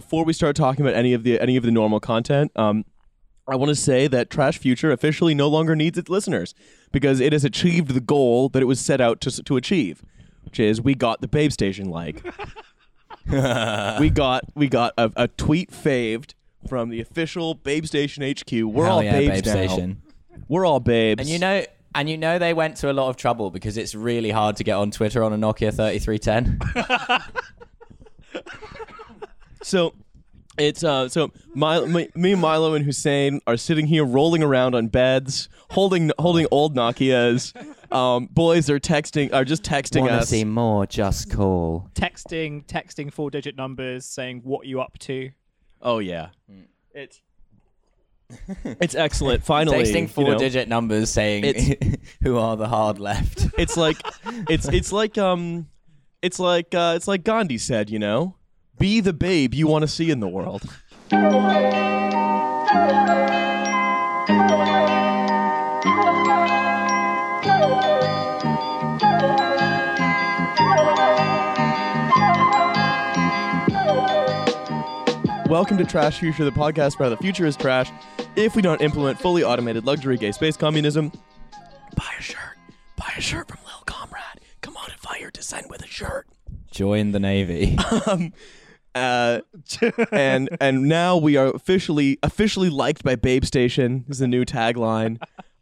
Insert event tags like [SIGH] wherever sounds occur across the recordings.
before we start talking about any of the any of the normal content, um, I want to say that Trash Future officially no longer needs its listeners because it has achieved the goal that it was set out to to achieve, which is we got the Babe Station like. [LAUGHS] we got we got a, a tweet faved from the official Babe Station HQ. We're Hell all yeah, babes Babe now. Station. We're all babes. And you know, and you know they went to a lot of trouble because it's really hard to get on Twitter on a Nokia 3310. [LAUGHS] So it's uh so my, me, me, Milo, and Hussein are sitting here rolling around on beds, holding holding old Nokias. Um, boys are texting are just texting us. Want to us. see more? Just call. texting, texting four digit numbers saying what you up to. Oh yeah, it's it's excellent. Finally, Texting you four know, digit numbers saying [LAUGHS] who are the hard left. It's like it's it's like um it's like uh, it's like Gandhi said. You know, be the babe you want to see in the world. Welcome to Trash Future, the podcast where the future is trash. If we don't implement fully automated luxury gay space communism, buy a shirt. Buy a shirt from Lil Comrade. Come on, I hear descend with a shirt. Join the Navy. [LAUGHS] Um, Uh, and and now we are officially officially liked by Babe Station is the new tagline.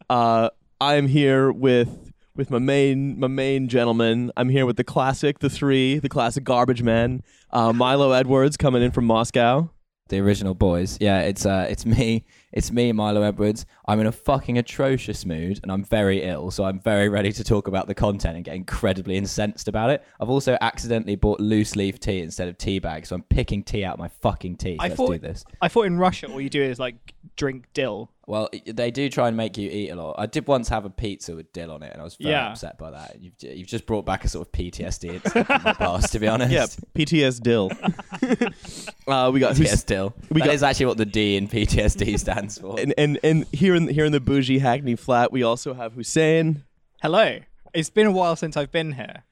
Uh, I am here with with my main my main gentleman. I'm here with the classic, the three, the classic garbage men. Uh, Milo Edwards coming in from Moscow. the original boys. Yeah, it's uh, it's me, it's me, Milo Edwards. I'm in a fucking atrocious mood, and I'm very ill, so I'm very ready to talk about the content and get incredibly incensed about it. I've also accidentally bought loose leaf tea instead of tea bags, so I'm picking tea out of my fucking teeth. I Let's thought do this. I thought in Russia all you do is like drink dill. Well, they do try and make you eat a lot. I did once have a pizza with dill on it, and I was very Yeah. upset by that. You've, you've just brought back a sort of PTSD incident from my [LAUGHS] past, to be honest. Yeah, PTS Dill. [LAUGHS] uh, we got who's- PTSD. Still, We that got- is actually what the D in PTSD [LAUGHS] stands for. and, and and here in here in the bougie Hackney flat, we also have Hussein. Hello. It's been a while since I've been here.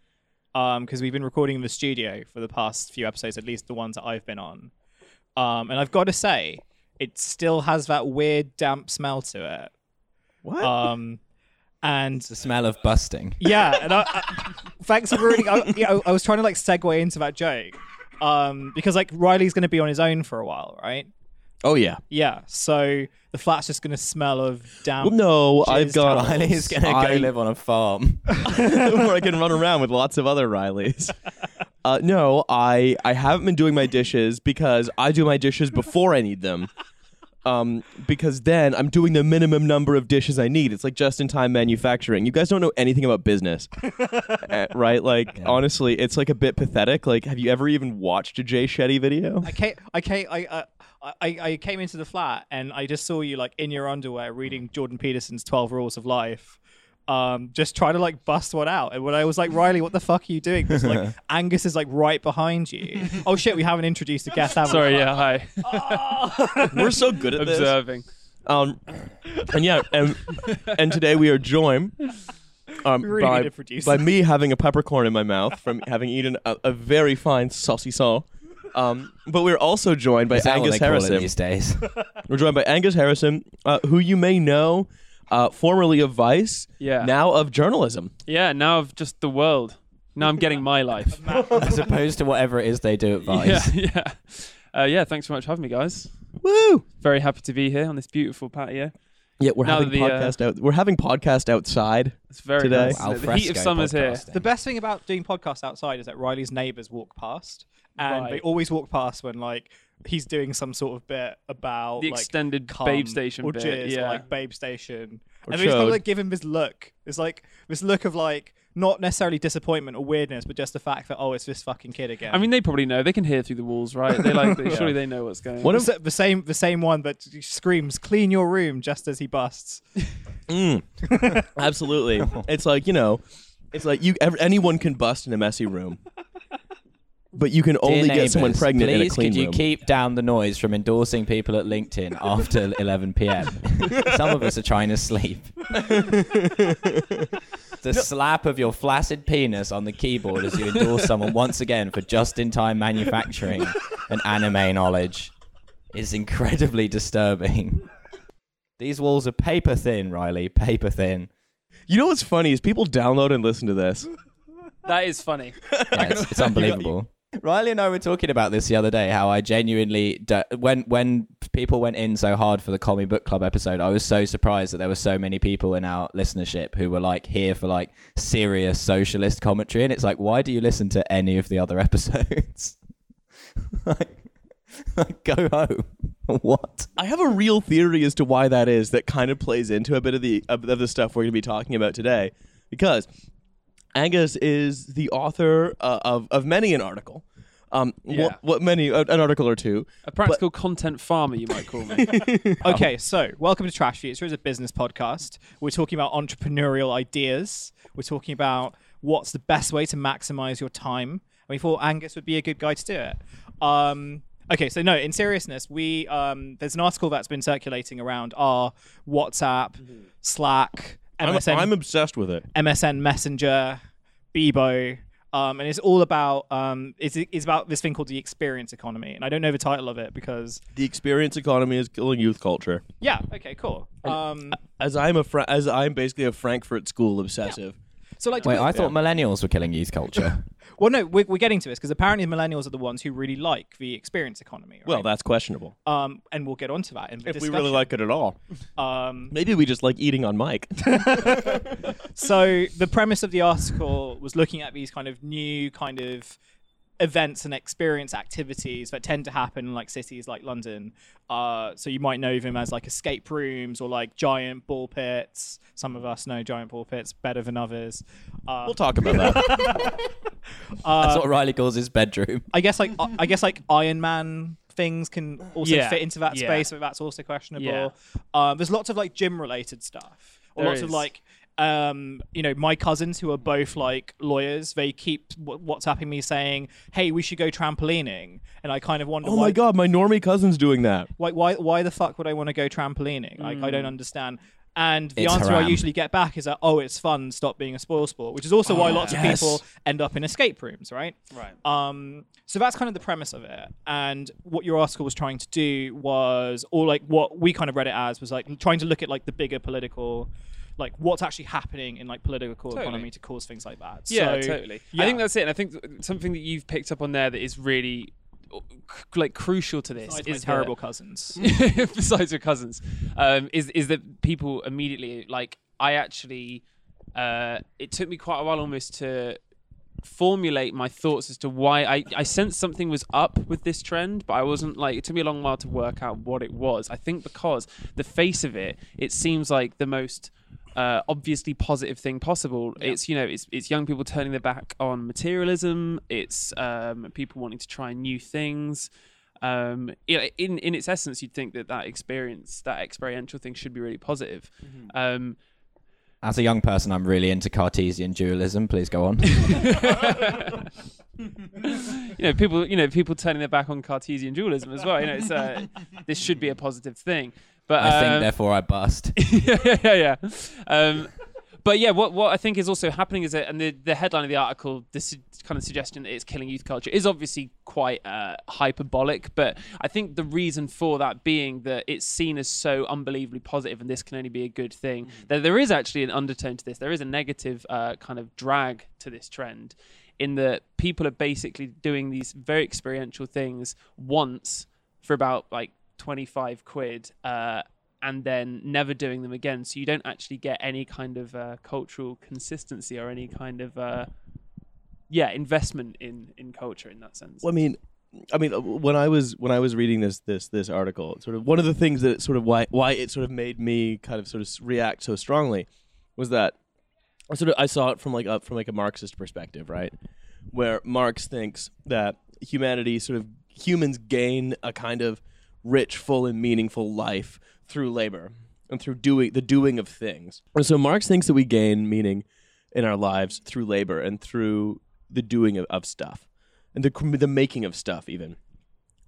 Um, because we've been recording in the studio for the past few episodes, at least the ones that I've been on. Um, and I've got to say, it still has that weird damp smell to it. What? Um, and the smell of busting. yeah, and I, [LAUGHS] I, thanks for ruining. I, yeah, I, I was trying to like segue into that joke, um, because like Riley's going to be on his own for a while, right? oh yeah. Yeah, so the flat's just going to smell of damp. Well, no, I've got towels. Riley's gonna I- go live on a farm. [LAUGHS] [LAUGHS] where I can run around with lots of other Rileys. Uh, no, I I haven't been doing my dishes because I do my dishes before I need them. Um, because then I'm doing the minimum number of dishes I need. It's like just in time manufacturing. You guys don't know anything about business, Uh, [LAUGHS] right? Like honestly, it's like a bit pathetic. Like, have you ever even watched a Jay Shetty video? I came, I came, I, uh, I, I came into the flat and I just saw you like in your underwear reading Jordan Peterson's Twelve Rules of Life. Um, just trying to like bust one out, and when I was like, Riley, what the fuck are you doing? Because like [LAUGHS] Angus is like right behind you. [LAUGHS] Oh shit, we haven't introduced a guest. have we? Sorry, yeah, hi. [LAUGHS] We're so good at this. Observing. Um, and yeah, and, and today we are joined um, really by, good at producing. by me having a peppercorn in my mouth from having eaten a, a very fine saucisson. Um, but we're also joined by Is that what Angus they call it Harrison. these days? We're joined by Angus Harrison, uh, who you may know, uh, formerly of Vice, Yeah. now of journalism. Yeah, now of just the world. Now I'm getting my life. [LAUGHS] As opposed to whatever it is they do at [LAUGHS] Vice. yeah, yeah. Uh, yeah, thanks so much for having me, guys. Woo! Very happy to be here on this beautiful patio. Yeah, we're Now having the, uh, podcast out. We're having podcast outside. It's very Today. nice. Al the heat of fresco summer's here. podcasting. The best thing about doing podcasts outside is that Riley's neighbors walk past, and Right. they always walk past when like he's doing some sort of bit about The like, extended cum Babe Station or bit, jizz or yeah. like Babe Station, Or and they just kind chode. of like give him this look. It's like this look of like not necessarily disappointment or weirdness, but just the fact that oh, it's this fucking kid again. I mean, they probably know. They can hear through the walls, right? They like. They, [LAUGHS] Surely they know what's going What on. if- the, the same the same one that screams "clean your room" just as he busts. [LAUGHS] Mm. [LAUGHS] Absolutely. it's like you know, it's like you. Ev- anyone can bust in a messy room, but you can Dear only get someone neighbours, pregnant in a please clean could you room. keep down the noise from endorsing people at LinkedIn after 11 p.m. Some of us are trying to sleep. The slap of your flaccid penis on the keyboard as you endorse someone once again for just-in-time manufacturing and anime knowledge is incredibly disturbing. These walls are paper thin, Riley, paper thin. You know what's funny is people download and listen to this. That is funny. Yeah, it's, it's unbelievable. Riley and I were talking about this the other day. How I genuinely, when when people went in so hard for the comic book club episode, I was so surprised that there were so many people in our listenership who were like here for like serious socialist commentary. And it's like, why do you listen to any of the other [LAUGHS] episodes? [LAUGHS] like, like, go home. [LAUGHS] what? I have a real theory as to why that is. That kind of plays into a bit of the of the stuff we're going to be talking about today, because Angus is the author uh, of of many an article. Um, Yeah. what, what many uh, an article or two. A practical content farmer, you might call me. [LAUGHS] [LAUGHS] Okay, so welcome to Trash Future. It's a business podcast. We're talking about entrepreneurial ideas. We're talking about what's the best way to maximize your time. And we thought Angus would be a good guy to do it. Um, okay, so no, in seriousness, we um, there's an article that's been circulating around our WhatsApp, Slack, I'm, MSN, I'm obsessed with it. MSN Messenger, Bebo. Um, and it's all about um, it's, it's about this thing called the experience economy, and I don't know the title of it because The experience economy is killing youth culture. yeah, okay, cool. Um, As I'm a Fra- as I'm basically a Frankfurt School obsessive. So like, Wait, I thought millennials were killing youth culture. [LAUGHS] Well, no, we're, we're getting to this because apparently millennials are the ones who really like the experience economy. Right? Well, that's questionable. um, and we'll get onto that in the If we really like it at all, Um, maybe we just like eating on mic. [LAUGHS] so the premise of the article was looking at these kind of new kind of events and experience activities that tend to happen in like cities like London. Uh, so you might know them as like escape rooms or like giant ball pits. Some of us know giant ball pits better than others. Uh, we'll talk about that. [LAUGHS] That's what Riley calls his bedroom. I guess like I guess like Iron Man things can also Yeah, fit into that yeah. space, but that's also questionable. Yeah. Um, there's lots of like gym related stuff, or There lots of like um, you know my cousins who are both like lawyers. They keep w- WhatsApping me saying, "Hey, we should go trampolining," and I kind of wonder, oh why, my god, my normie cousin's doing that. like why why the fuck would I want to go trampolining? Like I don't Mm. understand. And the It's answer I usually get back is that oh, it's fun. Stop being a spoil sport, which is also why lots yes. of people end up in escape rooms, right? right. Um, so that's kind of the premise of it. And what your article was trying to do was, or like what we kind of read it as, was like trying to look at like the bigger political, like what's actually happening in like political Totally. economy to cause things like that. Yeah, so, totally. yeah. I think that's it. And I think th- something that you've picked up on there that is really c- like crucial to this Besides is that- terrible cousins. [LAUGHS] besides your cousins, um, is is that people immediately like I actually uh, it took me quite a while almost to formulate my thoughts as to why I, I sensed something was up with this trend, but I wasn't like it took me a long while to work out what it was. I think because the face of it, it seems like the most uh, obviously positive thing possible. It's you know it's it's young people turning their back on materialism. It's um, people wanting to try new things. Um, you know, in in its essence, you'd think that that experience, that experiential thing, should be really positive. Um, As a young person, I'm really into Cartesian dualism. Please go on. [LAUGHS] [LAUGHS] you know, people, you know, people turning their back on Cartesian dualism as well. You know, it's uh, this should be a positive thing. But I think, um, therefore, I bust. yeah, [LAUGHS] yeah, yeah, yeah. Um, but yeah, what what I think is also happening is that, and the the headline of the article, this kind of suggestion that it's killing youth culture is obviously quite uh, hyperbolic. But I think the reason for that being that it's seen as so unbelievably positive, and this can only be a good thing. That there is actually an undertone to this. There is a negative uh, kind of drag to this trend, in that people are basically doing these very experiential things once for about like 25 quid uh, and then never doing them again so you don't actually get any kind of uh, cultural consistency or any kind of uh, yeah investment in in culture in that sense Well, I mean, I mean, uh, when I was when I was reading this this this article, sort of one of the things that sort of why why it sort of made me kind of sort of react so strongly was that I sort of I saw it from like a, from like a Marxist perspective, right? Where Marx thinks that humanity sort of humans gain a kind of rich, full, and meaningful life through labor and through doing the doing of things. And so Marx thinks that we gain meaning in our lives through labor and through the doing of, of stuff and the the making of stuff even.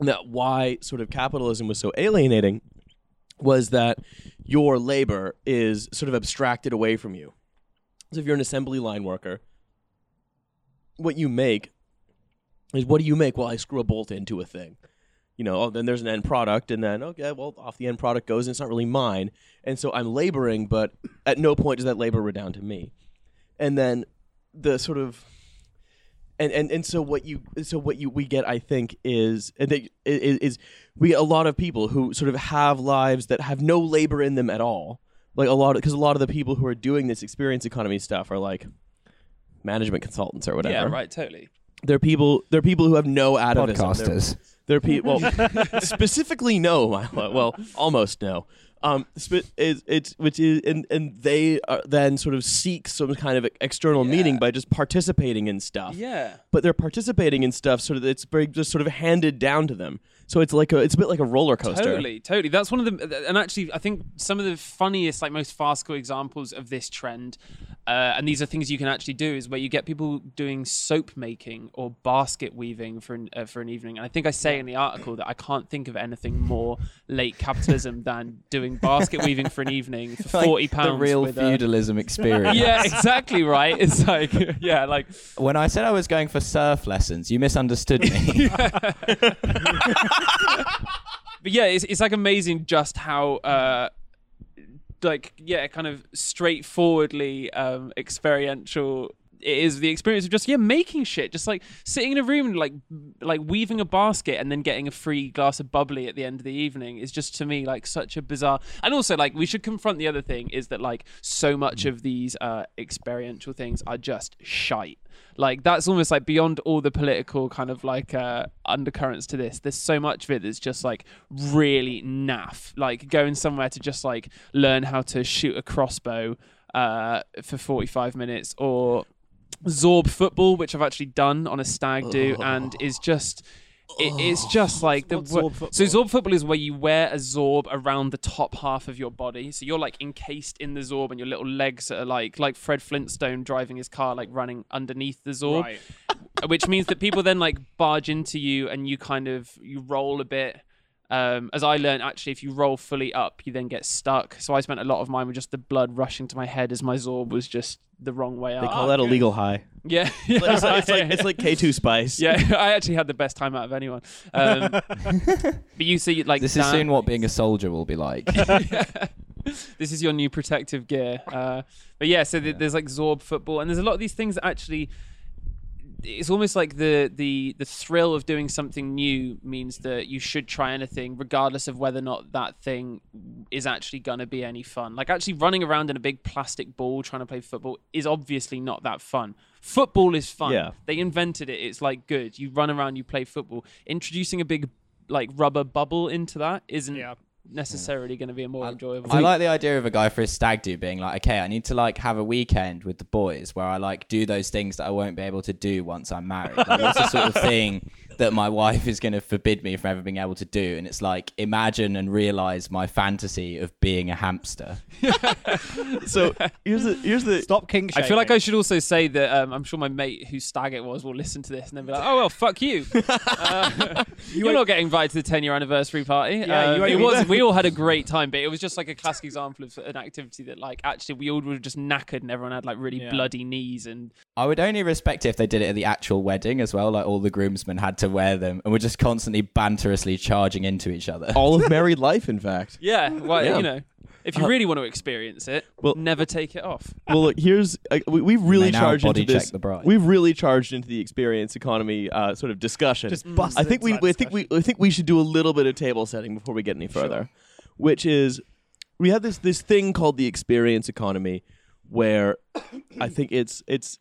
And that why sort of capitalism was so alienating was that your labor is sort of abstracted away from you. So if you're an assembly line worker, what you make is what do you make? Well, I screw a bolt into a thing. You know, oh, then there's an end product, and then okay, well, off the end product goes, and it's not really mine, and so I'm laboring, but at no point does that labor redound to me. And then the sort of and, and and so what you so what you we get I think is I think is, is we get a lot of people who sort of have lives that have no labor in them at all. Like a lot because a lot of the people who are doing this experience economy stuff are like management consultants or whatever. Yeah, right, totally. they're people they're people who have no atavism They're- Podcasters. they're people well, [LAUGHS] specifically no, [LAUGHS] Well, almost no. Um, is it's which is and and they uh, then sort of seek some kind of external meaning by just participating in stuff. Yeah. But they're participating in stuff sort of it's very just sort of handed down to them. So it's like a it's a bit like a roller coaster. Totally, totally. That's one of the, and actually, I think some of the funniest, like most farcical examples of this trend, uh, and these are things you can actually do, is where you get people doing soap making or basket weaving for an, uh, for an evening. And I think I say in the article that I can't think of anything more late capitalism than doing basket weaving for an evening for [LAUGHS] Like forty pounds. the real with a- feudalism [LAUGHS] experience. yeah, exactly right. It's like, [LAUGHS] yeah, like When I said I was going for surf lessons, you misunderstood me. But yeah, it's, it's like amazing just how uh like yeah, kind of straightforwardly um experiential it is the experience of just yeah making shit. Just like sitting in a room like like weaving a basket and then getting a free glass of bubbly at the end of the evening is just to me like such a bizarre and also like we should confront the other thing is that like so much of these uh experiential things are just shite. Like that's almost like beyond all the political kind of like uh undercurrents to this. There's so much of it that's just like really naff. Like going somewhere to just like learn how to shoot a crossbow uh for 45 minutes or zorb football which i've actually done on a stag do oh. and is just it, it's oh. just like the Zorb so zorb football is where you wear a zorb around the top half of your body. So you're like encased in the zorb and your little legs are like like fred flintstone driving his car like running underneath the zorb. Right. which means that people then like barge into you and you kind of you roll a bit um, as I learned, actually, if you roll fully up, you then get stuck. So I spent a lot of mine with just the blood rushing to my head as my zorb was just the wrong way up. They up. call that a legal high. yeah, [LAUGHS] it's, like, it's like it's like K two spice. [LAUGHS] yeah. I actually had the best time out of anyone. Um, [LAUGHS] but you see, like this is that- soon what being a soldier will be like. this is your new protective gear. Uh, but yeah, so th- there's like Zorb football, and there's a lot of these things that actually. It's almost like the, the the thrill of doing something new means that you should try anything, regardless of whether or not that thing is actually gonna be any fun. Like actually running around in a big plastic ball trying to play football is obviously not that fun. Football is fun. Yeah. They invented it. It's like good. You run around, you play football. Introducing a big like rubber bubble into that isn't Yeah. Necessarily going to be a more enjoyable. I like the idea of a guy for his stag do being like, okay, I need to like have a weekend with the boys where I like do those things that I won't be able to do once I'm married. Like, what's the sort of thing that my wife is going to forbid me from ever being able to do? And it's like imagine and realize my fantasy of being a hamster. [LAUGHS] So here's the here's the Stop king I feel like I should also say that um, I'm sure my mate whose stag it was will listen to this and then be like, "Oh well, fuck you. [LAUGHS] Uh, [LAUGHS] you're not getting invited to the 10 year anniversary party." Yeah, Um, you it was. either. We all had a great time, but it was just like a classic example of an activity that, like, actually we all were just knackered and everyone had like really Yeah. bloody knees and I would only respect it if they did it at the actual wedding as well. Like all the groomsmen had to wear them and we're just constantly banterously charging into each other. all of [LAUGHS] married life, in fact. yeah, well, Yeah. you know, if you really want to experience it, well- never take it off. Well, look, here's uh, we, we've really now charged body into check this. the bride. We've really charged into the experience economy uh, sort of discussion. Just busted I think we, into I think we, I think we should do a little bit of table setting before we get any further, which is we have this this thing called the experience economy, where [COUGHS] I think it's it's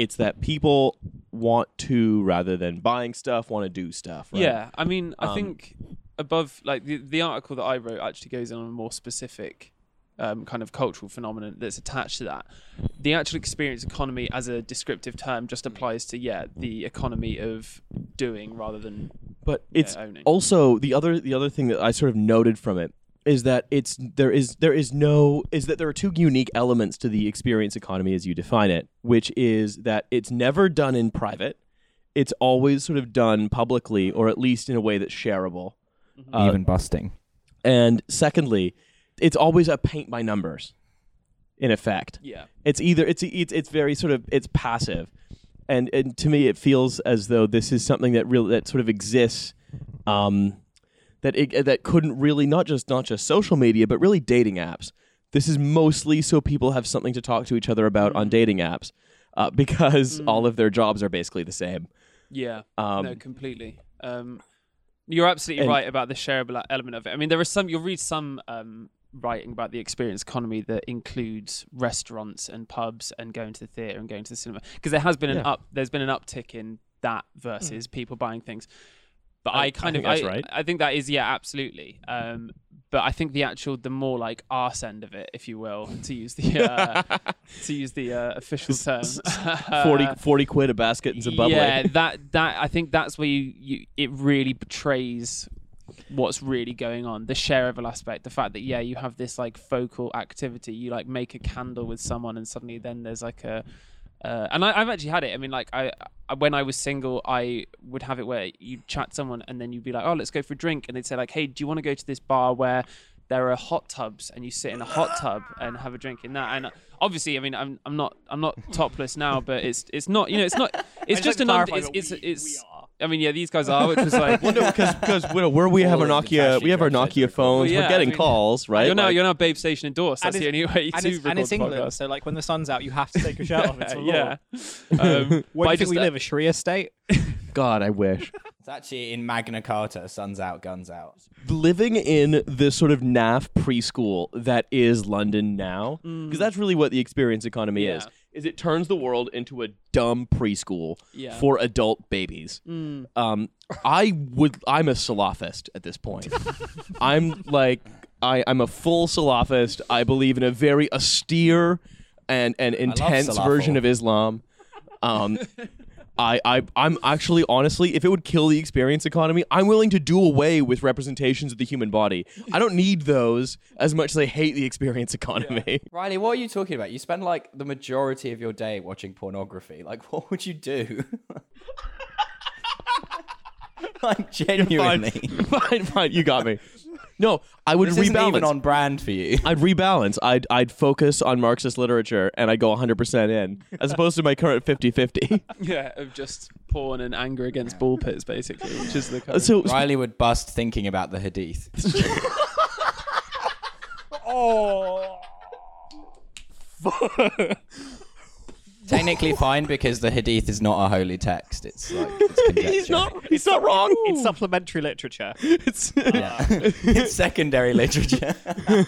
it's that people want to rather than buying stuff want to do stuff. Right? Yeah, I mean, I Um, think above like the the article that I wrote actually goes in on a more specific um, kind of cultural phenomenon that's attached to that. The actual experience economy as a descriptive term just applies to yeah the economy of doing rather than but it's owning. also the other the other thing that I sort of noted from it is that it's there is there is no is that there are two unique elements to the experience economy as you define it, which is that it's never done in private. It's always sort of done publicly or at least in a way that's shareable. Uh, Even busting. and secondly, it's always a paint by numbers in effect yeah it's either it's it's it's very sort of it's passive and and to me, it feels as though this is something that real that sort of exists. Um, that it, that couldn't really not just not just social media, but really dating apps. This is mostly so people have something to talk to each other about on dating apps, uh, [LAUGHS] because all of their jobs are basically the same. Yeah, Um, no, completely. Um, you're absolutely and- right about the shareable element of it. I mean, there are some. You'll read some um, writing about the experience economy that includes restaurants and pubs and going to the theatre and going to the cinema because there has been an Yeah. up. There's been an uptick in that versus people buying things. But I- I, I kind think of I, right. I think that is yeah, absolutely. Um, but I think the actual the more like arse end of it, if you will, to use the uh, [LAUGHS] to use the uh, official term, [LAUGHS] 40, uh, 40 quid a basket and Zimbabwe. yeah, that that I think that's where you, you it really betrays what's really going on. The shareable aspect, the fact that yeah, you have this like focal activity. You like make a candle with someone, and suddenly then there's like a. Uh, and I, I've actually had it. I mean, like I, I, when I was single, I would have it where you chat someone and then you'd be like, "Oh, let's go for a drink," and they'd say like, "Hey, do you want to go to this bar where there are hot tubs and you sit in a hot tub and have a drink in that?" And obviously, I mean, I'm, I'm not, I'm not topless now, but it's, it's not, you know, it's not, [LAUGHS] it's just like an, un- it's, it's, we- it's. I mean, yeah, these guys are, which was like, [LAUGHS] Well, no, because because where we have our All of the Nokia, we have our Nokia phones. Well, yeah, we're getting I mean, calls, right? you're now, Like- you're now Babe Station endorsed. That's And the it's- only way and to it's, record and it's England, podcast. so like when the sun's out, you have to take your shirt off. It's a [LAUGHS] law. yeah. [LAUGHS] Um, Where do you think just- we live? A Sharia state? God, I wish. It's actually in Magna Carta, suns out, guns out. living in this sort of naff preschool that is London now, because that's really what the experience economy. Mm. Yeah. Is it turns the world into a dumb preschool Yeah. for adult babies. Mm. Um, I would. I'm a Salafist at this point. [LAUGHS] I'm like. I, I'm a full Salafist. I believe in a very austere and, and intense falafel. version of Islam. Um, [LAUGHS] I, I, I'm actually, honestly, if it would kill the experience economy, I'm willing to do away with representations of the human body. I don't need those as much as I hate the experience economy. Riley, what are you talking about? You spend like the majority of your day watching pornography. Like, what would you do? [LAUGHS] like, [LAUGHS] genuinely. [LAUGHS] fine, fine, you got me. No, I would This isn't rebalance. even on brand for you. [LAUGHS] I'd rebalance. I'd I'd focus on Marxist literature and I'd go 100% in, as opposed to my current 50-50. [LAUGHS] Yeah, of just porn and anger against ball pits, basically, which is the kind of- So Riley would bust thinking about the hadith. [LAUGHS] Oh. Technically fine because the hadith is not a holy text. It's like it's [LAUGHS] conjecture. he's not he's not wrong. It's supplementary literature. [LAUGHS] It's Yeah. it's secondary literature. [LAUGHS] I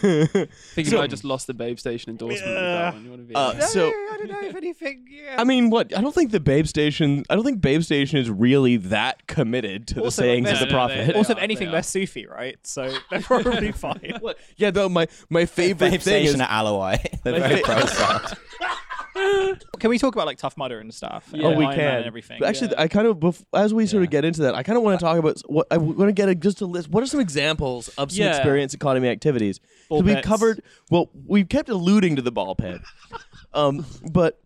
think you might have just lost the Babe Station endorsement with that one. You want to be Uh, so I don't know if anything. Yeah. I mean, what? I don't think the Babe Station. I don't think Babe Station is really that committed to the Also, like, sayings of the no, no, prophet. they- also, if anything, they they are. are Sufi, right? So they're probably fine. What? Yeah, though my my favorite Babe thing is Station at Alawite. They're very pro side. [LAUGHS] Can we talk about like Tough Mudder and stuff? Yeah. Oh, we Iron can. and everything. But actually, Yeah. I kind of bef- as we sort of get into that, I kind of want to talk about what I want to get a, just a list. What are some examples of some experience economy activities? Ball So we covered. Well, we kept alluding to the ball pit, um, but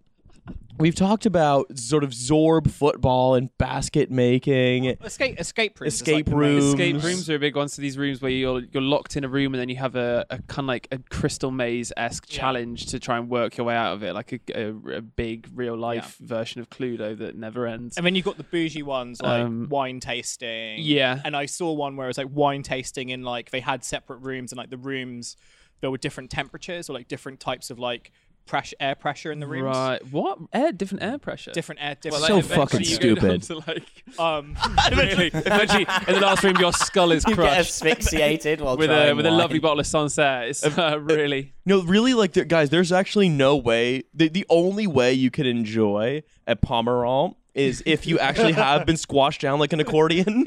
we've talked about sort of Zorb football and basket making. escape escape rooms. Escape like, rooms. Escape rooms are a big one. So these rooms where you're you're locked in a room and then you have a, a kind of like a crystal maze esque Yeah. challenge to try and work your way out of it, like a, a, a big real life version of Cluedo that never ends. And then you've got the bougie ones like Um, wine tasting. yeah. And I saw one where it was like wine tasting in like they had separate rooms and like the rooms there were different temperatures or like different types of like pressure air pressure in the rooms. Right? What air? Different air pressure. Different air Well, like, So fucking you go down stupid. to, like, [LAUGHS] um [LAUGHS] really, eventually, in the last room, your skull is [LAUGHS] You get crushed asphyxiated while with a trying with a lovely bottle of Sancerre. It's uh, really No, really, like, guys, there's actually no way. The, the only way you can enjoy a Pomerol is if you actually have been squashed down like an accordion [LAUGHS]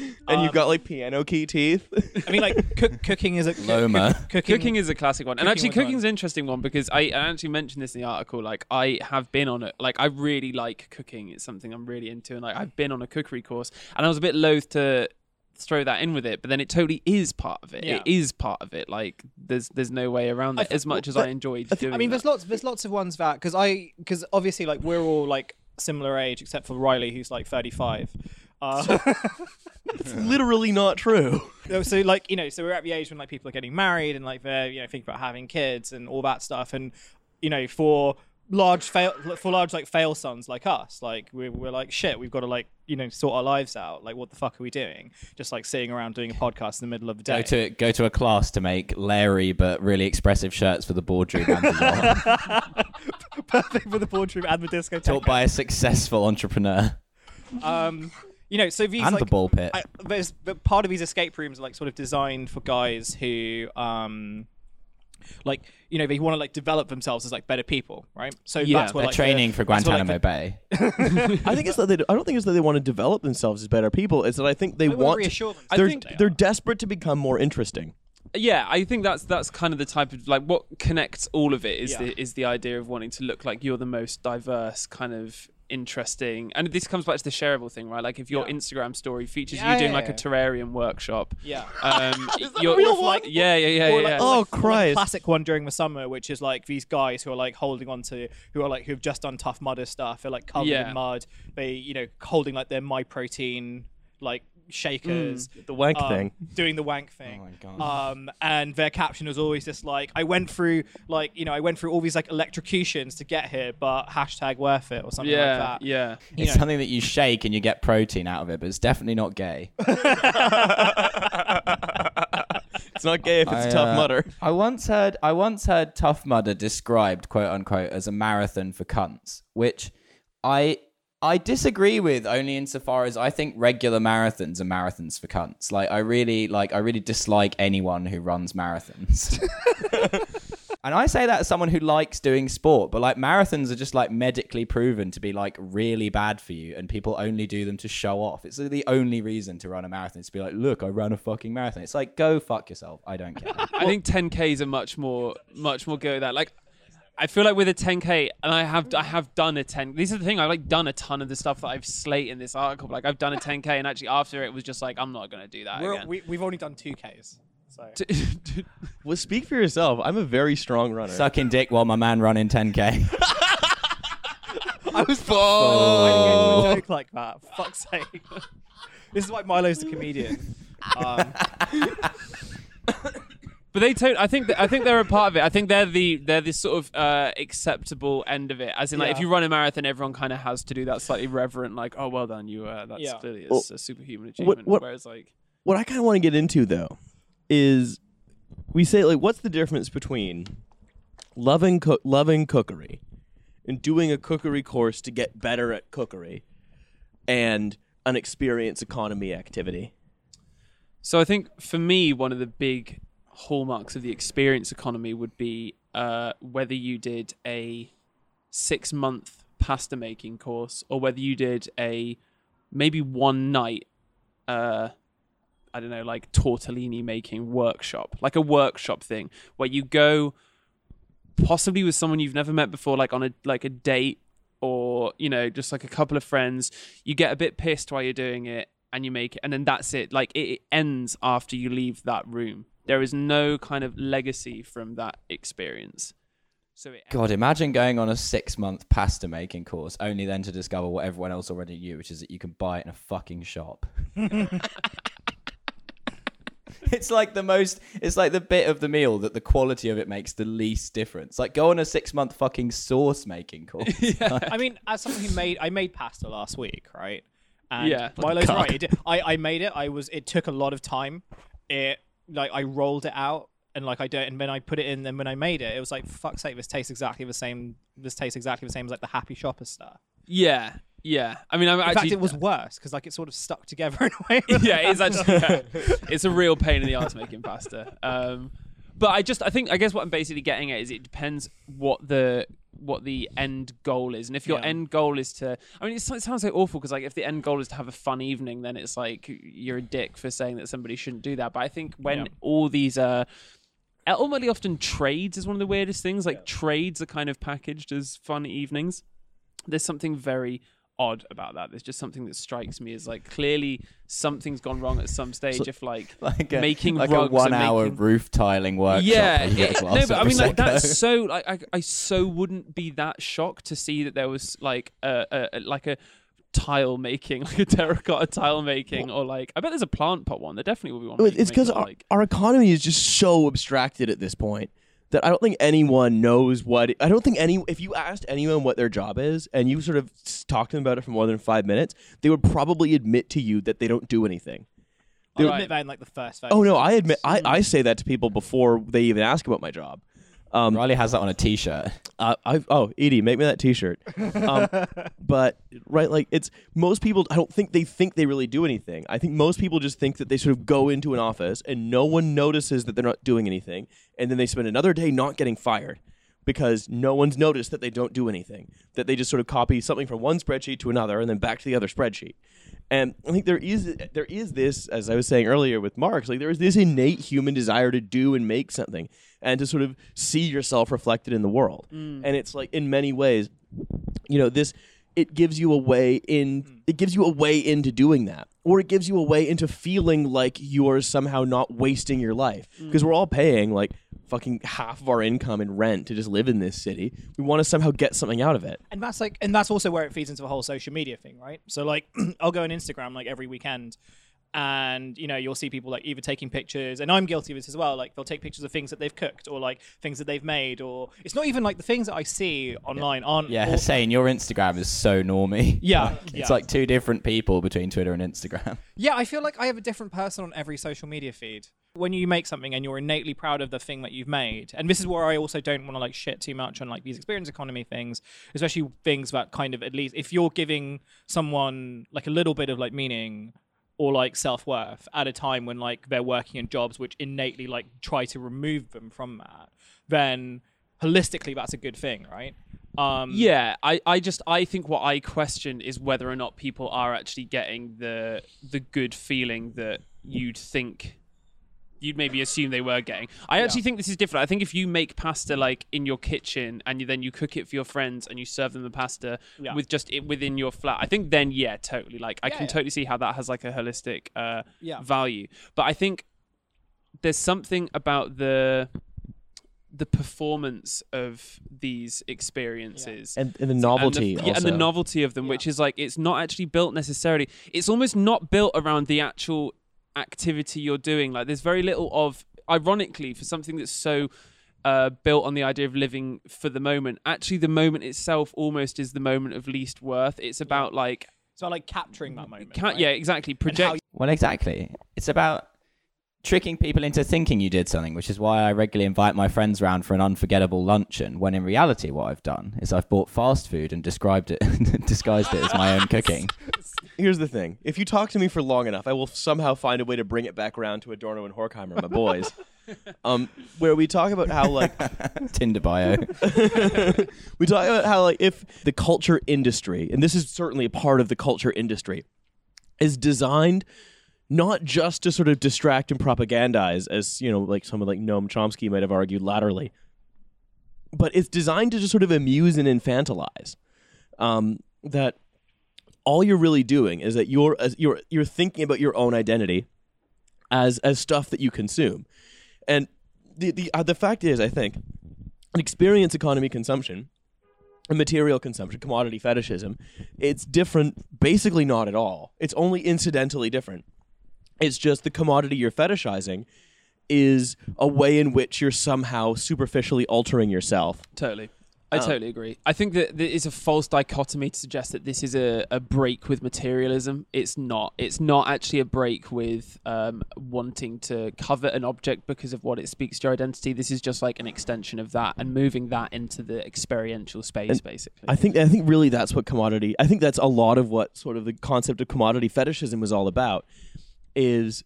[LAUGHS] and you've got um, like piano key teeth. I mean like cook, [LAUGHS] cooking is a Loma. cooking, Cooking is a classic one, and Cooking actually, was one. cooking's an interesting one because I, I actually mentioned this in the article. Like, I have been on it. Like, I really like cooking. It's something I'm really into, and like, I've been on a cookery course, and I was a bit loath to throw that in with it, but then it totally is part of it. Yeah. It is part of it. Like, there's there's no way around I it. thi- As much as but I enjoyed I, th- doing. I mean, that. there's lots, there's lots of ones that because I, because obviously, like we're all like similar age, except for Riley, who's like 35. Uh, [LAUGHS] it's literally not true. so like you know, so we're at the age when like people are getting married and like they're you know thinking about having kids and all that stuff, and you know, for large fail for large like fail sons like us. Like we're, we're like shit. We've got to like you know sort our lives out. Like what the fuck are we doing? Just like sitting around doing a podcast in the middle of the day. Go to go to a class to make Larry but really expressive shirts for the boardroom and the [LAUGHS] perfect for the boardroom and the discotheque. Taught by a successful entrepreneur um, you know, so these and like, the ball pit. I, there's but part of these escape rooms are like sort of designed for guys who um like you know they want to like develop themselves as like better people right so Yeah, that's what They're like, training the, for that's what, Guantanamo like, Bay. [LAUGHS] I think it's that they. I don't think it's that they want to develop themselves as better people. It's that I think they I wanna want. reassure them they're that they they're are. desperate to become more interesting. yeah, I think that's that's kind of the type of like what connects all of it is Yeah. the is the idea of wanting to look like you're the most diverse kind of interesting and this comes back to the shareable thing right like if your Yeah. instagram story features Yeah, you doing yeah, like yeah. a terrarium workshop yeah um [LAUGHS] you're real one? yeah yeah yeah Or yeah, like, Oh, like- or like Christ. classic one during the summer, which is like these guys who are like holding on to, who are like who've just done tough mudder stuff. They're like covered Yeah. in mud. They, you know, holding like their Myprotein like shakers, The wank um, thing. doing the wank thing. Oh my God. Um, and their caption was always just like, I went through like, you know, I went through all these like electrocutions to get here, but hashtag worth it or something yeah like that. yeah You It's know. something that you shake and you get protein out of it, but it's definitely not gay. [LAUGHS] It's not gay if it's I, tough Mudder. I once heard I once heard Tough Mudder described quote unquote as a marathon for cunts, which I I disagree with only insofar as I think regular marathons are marathons for cunts. Like I really like I really dislike anyone who runs marathons. [LAUGHS] and I say that as someone who likes doing sport, but like marathons are just like medically proven to be like really bad for you and people only do them to show off. It's the only reason to run a marathon is to be like, look, I ran a fucking marathon. It's like go fuck yourself. I don't care. [LAUGHS] I think 10Ks are much more, much more go that. Like, I feel like with a 10K, and I have, I have done a 10. This is the thing. I've like done a ton of the stuff that I've slate in this article. Like, I've done a 10K, and actually after it was just like, I'm not gonna do that We're, again. we, we've only done two Ks. So. [LAUGHS] Well, speak for yourself. I'm a very strong runner. Sucking dick while my man running 10k. [LAUGHS] I was. Why did you joke like that? For fuck's sake. [LAUGHS] this is why Milo's the comedian. Um, But they don't. I think. That, I think they're a part of it. I think they're the they're the sort of uh, acceptable end of it. As in, like, if you run a marathon, everyone kind of has to do that slightly reverent, like, oh, well done, you. Uh, that's Yeah. clearly a, Well, s- a superhuman achievement. what- Whereas, like, What I kind of want to get into though is we say like, what's the difference between loving cook loving cookery and doing a cookery course to get better at cookery and an experience economy activity? So I think for me, one of the big hallmarks of the experience economy would be uh, whether you did a six month pasta making course or whether you did a maybe one night, uh, I don't know, like tortellini making workshop, like a workshop thing where you go possibly with someone you've never met before, like on a like a date or you know just like a couple of friends. You get a bit pissed while you're doing it, and you make it, and then that's it. Like it, it ends after you leave that room. There is no kind of legacy from that experience. So it God, imagine going on a six month pasta making course only then to discover what everyone else already knew, which is that you can buy it in a fucking shop. [LAUGHS] it's like the most, it's like the bit of the meal that the quality of it makes the least difference. Like go on a six month fucking sauce making [LAUGHS] course. I mean, as someone who made, I made pasta last week, right? And Yeah. Milo's right. It did, I, I made it. I was. It took a lot of time. It like I rolled it out and like I don't. And when I put it in, then when I made it, it was like fuck's sake. This tastes exactly the same. This tastes exactly the same as like the Happy Shopper stuff. yeah, yeah. I mean, I'm In actually. fact, it was worse because like it sort of stuck together [LAUGHS] in a way. [LAUGHS] yeah, it's actually yeah. it's a real pain in the ass making pasta. Um, but I just I think I guess what I'm basically getting at is it depends what the what the end goal is, and if your Yeah. end goal is to, I mean, it sounds so awful because like if the end goal is to have a fun evening, then it's like you're a dick for saying that somebody shouldn't do that. But I think when Yeah. all these uh ultimately often trades is one of the weirdest things. Like trades are kind of packaged as fun evenings. There's something very odd about that. There's just something that strikes me as like clearly something's gone wrong at some stage. if like, [LAUGHS] like a, Making like rugs a one hour making- roof tiling workshop. yeah, where you get a it- no, but I mean like that's so like I, I so wouldn't be that shocked to see that there was like a, a, like a tile making [LAUGHS] like a terracotta tile making or like I bet there's a plant pot one. There definitely will be one. where you can It's because our, like our economy is just so abstracted at this point that I don't think anyone knows what. I don't think any. If you asked anyone what their job is and you sort of talked to them about it for more than five minutes, they would probably admit to you that they don't do anything. I Right. admit that in like the first. Oh no, I admit I, mm. I say that to people before they even ask about my job. Um, Riley has that on a T-shirt. uh, I oh Edie, make me that T-shirt. Um, [LAUGHS] but right, like it's most people. I don't think they think they really do anything. I think most people just think that they sort of go into an office and no one notices that they're not doing anything, and then they spend another day not getting fired because no one's noticed that they don't do anything. That they just sort of copy something from one spreadsheet to another and then back to the other spreadsheet. And I think there is there is this, as I was saying earlier with Marx, like there is this innate human desire to do and make something and to sort of see yourself reflected in the world. Mm. And it's like in many ways, you know, this it gives you a way in mm. it gives you a way into doing that. Or it gives you a way into feeling like you're somehow not wasting your life. Mm. Because we're all paying like fucking half of our income in rent to just live in this city. We want to somehow get something out of it. and that's like and that's also where it feeds into the whole social media thing right so like [CLEARS THROAT] i'll go on instagram like every weekend and you know you'll see people like either taking pictures and i'm guilty of this as well like they'll take pictures of things that they've cooked or like things that they've made or it's not even like the things that i see online aren't Yeah, all- Hussein, your Instagram is so normy. [LAUGHS] Yeah, Like, yeah. it's like two different people between Twitter and Instagram. [LAUGHS] yeah i feel like i have a different person on every social media feed when you make something and you're innately proud of the thing that you've made and this is where i also don't want to like shit too much on like these experience economy things especially things that kind of at least if you're giving someone like a little bit of like meaning or like self-worth at a time when like they're working in jobs which innately like try to remove them from that then holistically that's a good thing right? Um Yeah, I, I just I think what I question is whether or not people are actually getting the the good feeling that you'd think you'd maybe assume they were getting. I actually think this is different. I think if you make pasta like in your kitchen and you, then you cook it for your friends and you serve them the pasta Yeah. with just it within your flat, I think then yeah, totally. Like I Yeah, can yeah. totally see how that has like a holistic uh, Yeah. value. But I think there's something about the the performance of these experiences And, and the novelty and the, yeah, and the novelty of them, which is like it's not actually built necessarily. It's almost not built around the actual activity you're doing. Like there's very little of, ironically, for something that's so uh, built on the idea of living for the moment. Actually, the moment itself almost is the moment of least worth. It's about like, so like capturing that moment can't, right? yeah, exactly. And how Project. Well, exactly. It's about tricking people into thinking you did something, which is why I regularly invite my friends round for an unforgettable luncheon. When in reality, what I've done is I've bought fast food and described it, [LAUGHS] disguised it as my own cooking. [LAUGHS] Here's the thing: if you talk to me for long enough, I will somehow find a way to bring it back around to Adorno and Horkheimer, my boys, [LAUGHS] um, where we talk about how like [LAUGHS] Tinder bio. [LAUGHS] we talk about how like if the culture industry, and this is certainly a part of the culture industry, is designed not just to sort of distract and propagandize, as you know, like someone like Noam Chomsky might have argued laterally, but it's designed to just sort of amuse and infantilize. Um, that all you're really doing is that you're you're you're thinking about your own identity as as stuff that you consume, and the the uh, the fact is, I think, an experience economy consumption, material consumption, commodity fetishism, it's different. Basically, not at all. It's only incidentally different. It's just the commodity you're fetishizing is a way in which you're somehow superficially altering yourself. Totally. I Um, totally agree. I think that there is a false dichotomy to suggest that this is a, a break with materialism. It's not. It's not actually a break with um, wanting to covet an object because of what it speaks to your identity. This is just like an extension of that and moving that into the experiential space, And basically. I think I think really that's what commodity. I think that's a lot of what sort of the concept of commodity fetishism was all about. Is,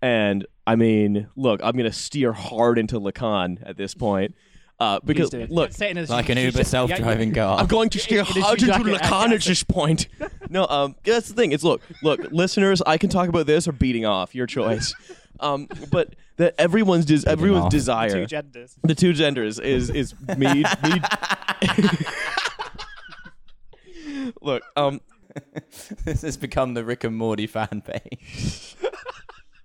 and I mean, look, I'm going to steer hard into Lacan at this point, uh, because look, Say it like an Uber [LAUGHS] self-driving yeah, car. I'm going to steer in a hard shoe into jacket, Lacan at this point. [LAUGHS] No, um, that's the thing. It's look, look, listeners, I can talk about this or beating off, your choice. [LAUGHS] Um, but that everyone's des- everyone's off. Two desire, genders. the two genders is is me me. look, um, this has become the Rick and Morty fan page.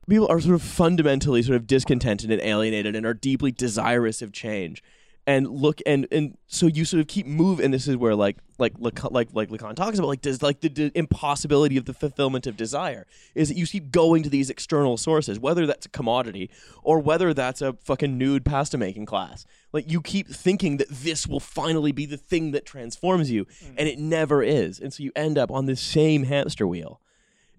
people are sort of fundamentally sort of discontented and alienated and are deeply desirous of change. And look and and so you sort of keep move and this is where like like Lacan, like like Lacan talks about like does like the, the impossibility of the fulfillment of desire is that you keep going to these external sources whether that's a commodity or whether that's a fucking nude pasta making class. Like you keep thinking that this will finally be the thing that transforms you mm. and it never is. And so you end up on this same hamster wheel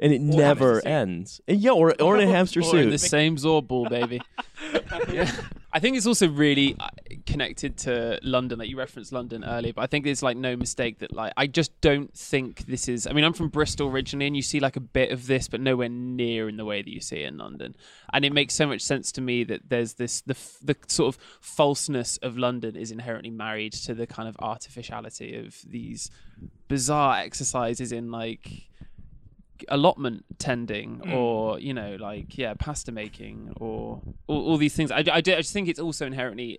and it never ends. And yeah or, or in a [LAUGHS] hamster Or in suit. the same Zorball, baby. [LAUGHS] [LAUGHS] yeah. I think it's also really uh, connected to London. Like you referenced London earlier, but I think it's like no mistake that like I just don't think this is. I mean, I'm from Bristol originally, and you see like a bit of this, but nowhere near in the way that you see it in London. And it makes so much sense to me that there's this the the sort of falseness of London is inherently married to the kind of artificiality of these bizarre exercises in like allotment tending hmm. or you know like yeah pasta making or all, all these things I, I, do- I just think it's also inherently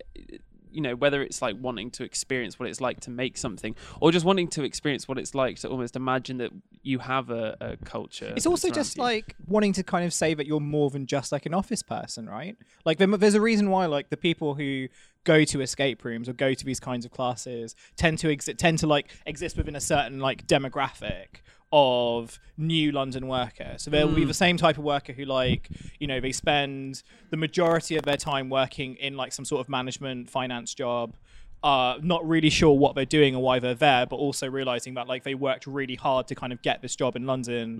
you know whether it's like wanting to experience what it's like to make something or just wanting to experience what it's like to almost imagine that you have a, a culture It's also just you. like wanting to kind of say that you're more than just like an office person, right? Like there, there's a reason why like the people who go to escape rooms or go to these kinds of classes tend to exist tend to like exist within a certain like demographic of new London worker. So there will be the same type of worker who like, you know, they spend the majority of their time working in like some sort of management finance job uh, not really sure what they're doing or why they're there, but also realizing that like they worked really hard to kind of get this job in London,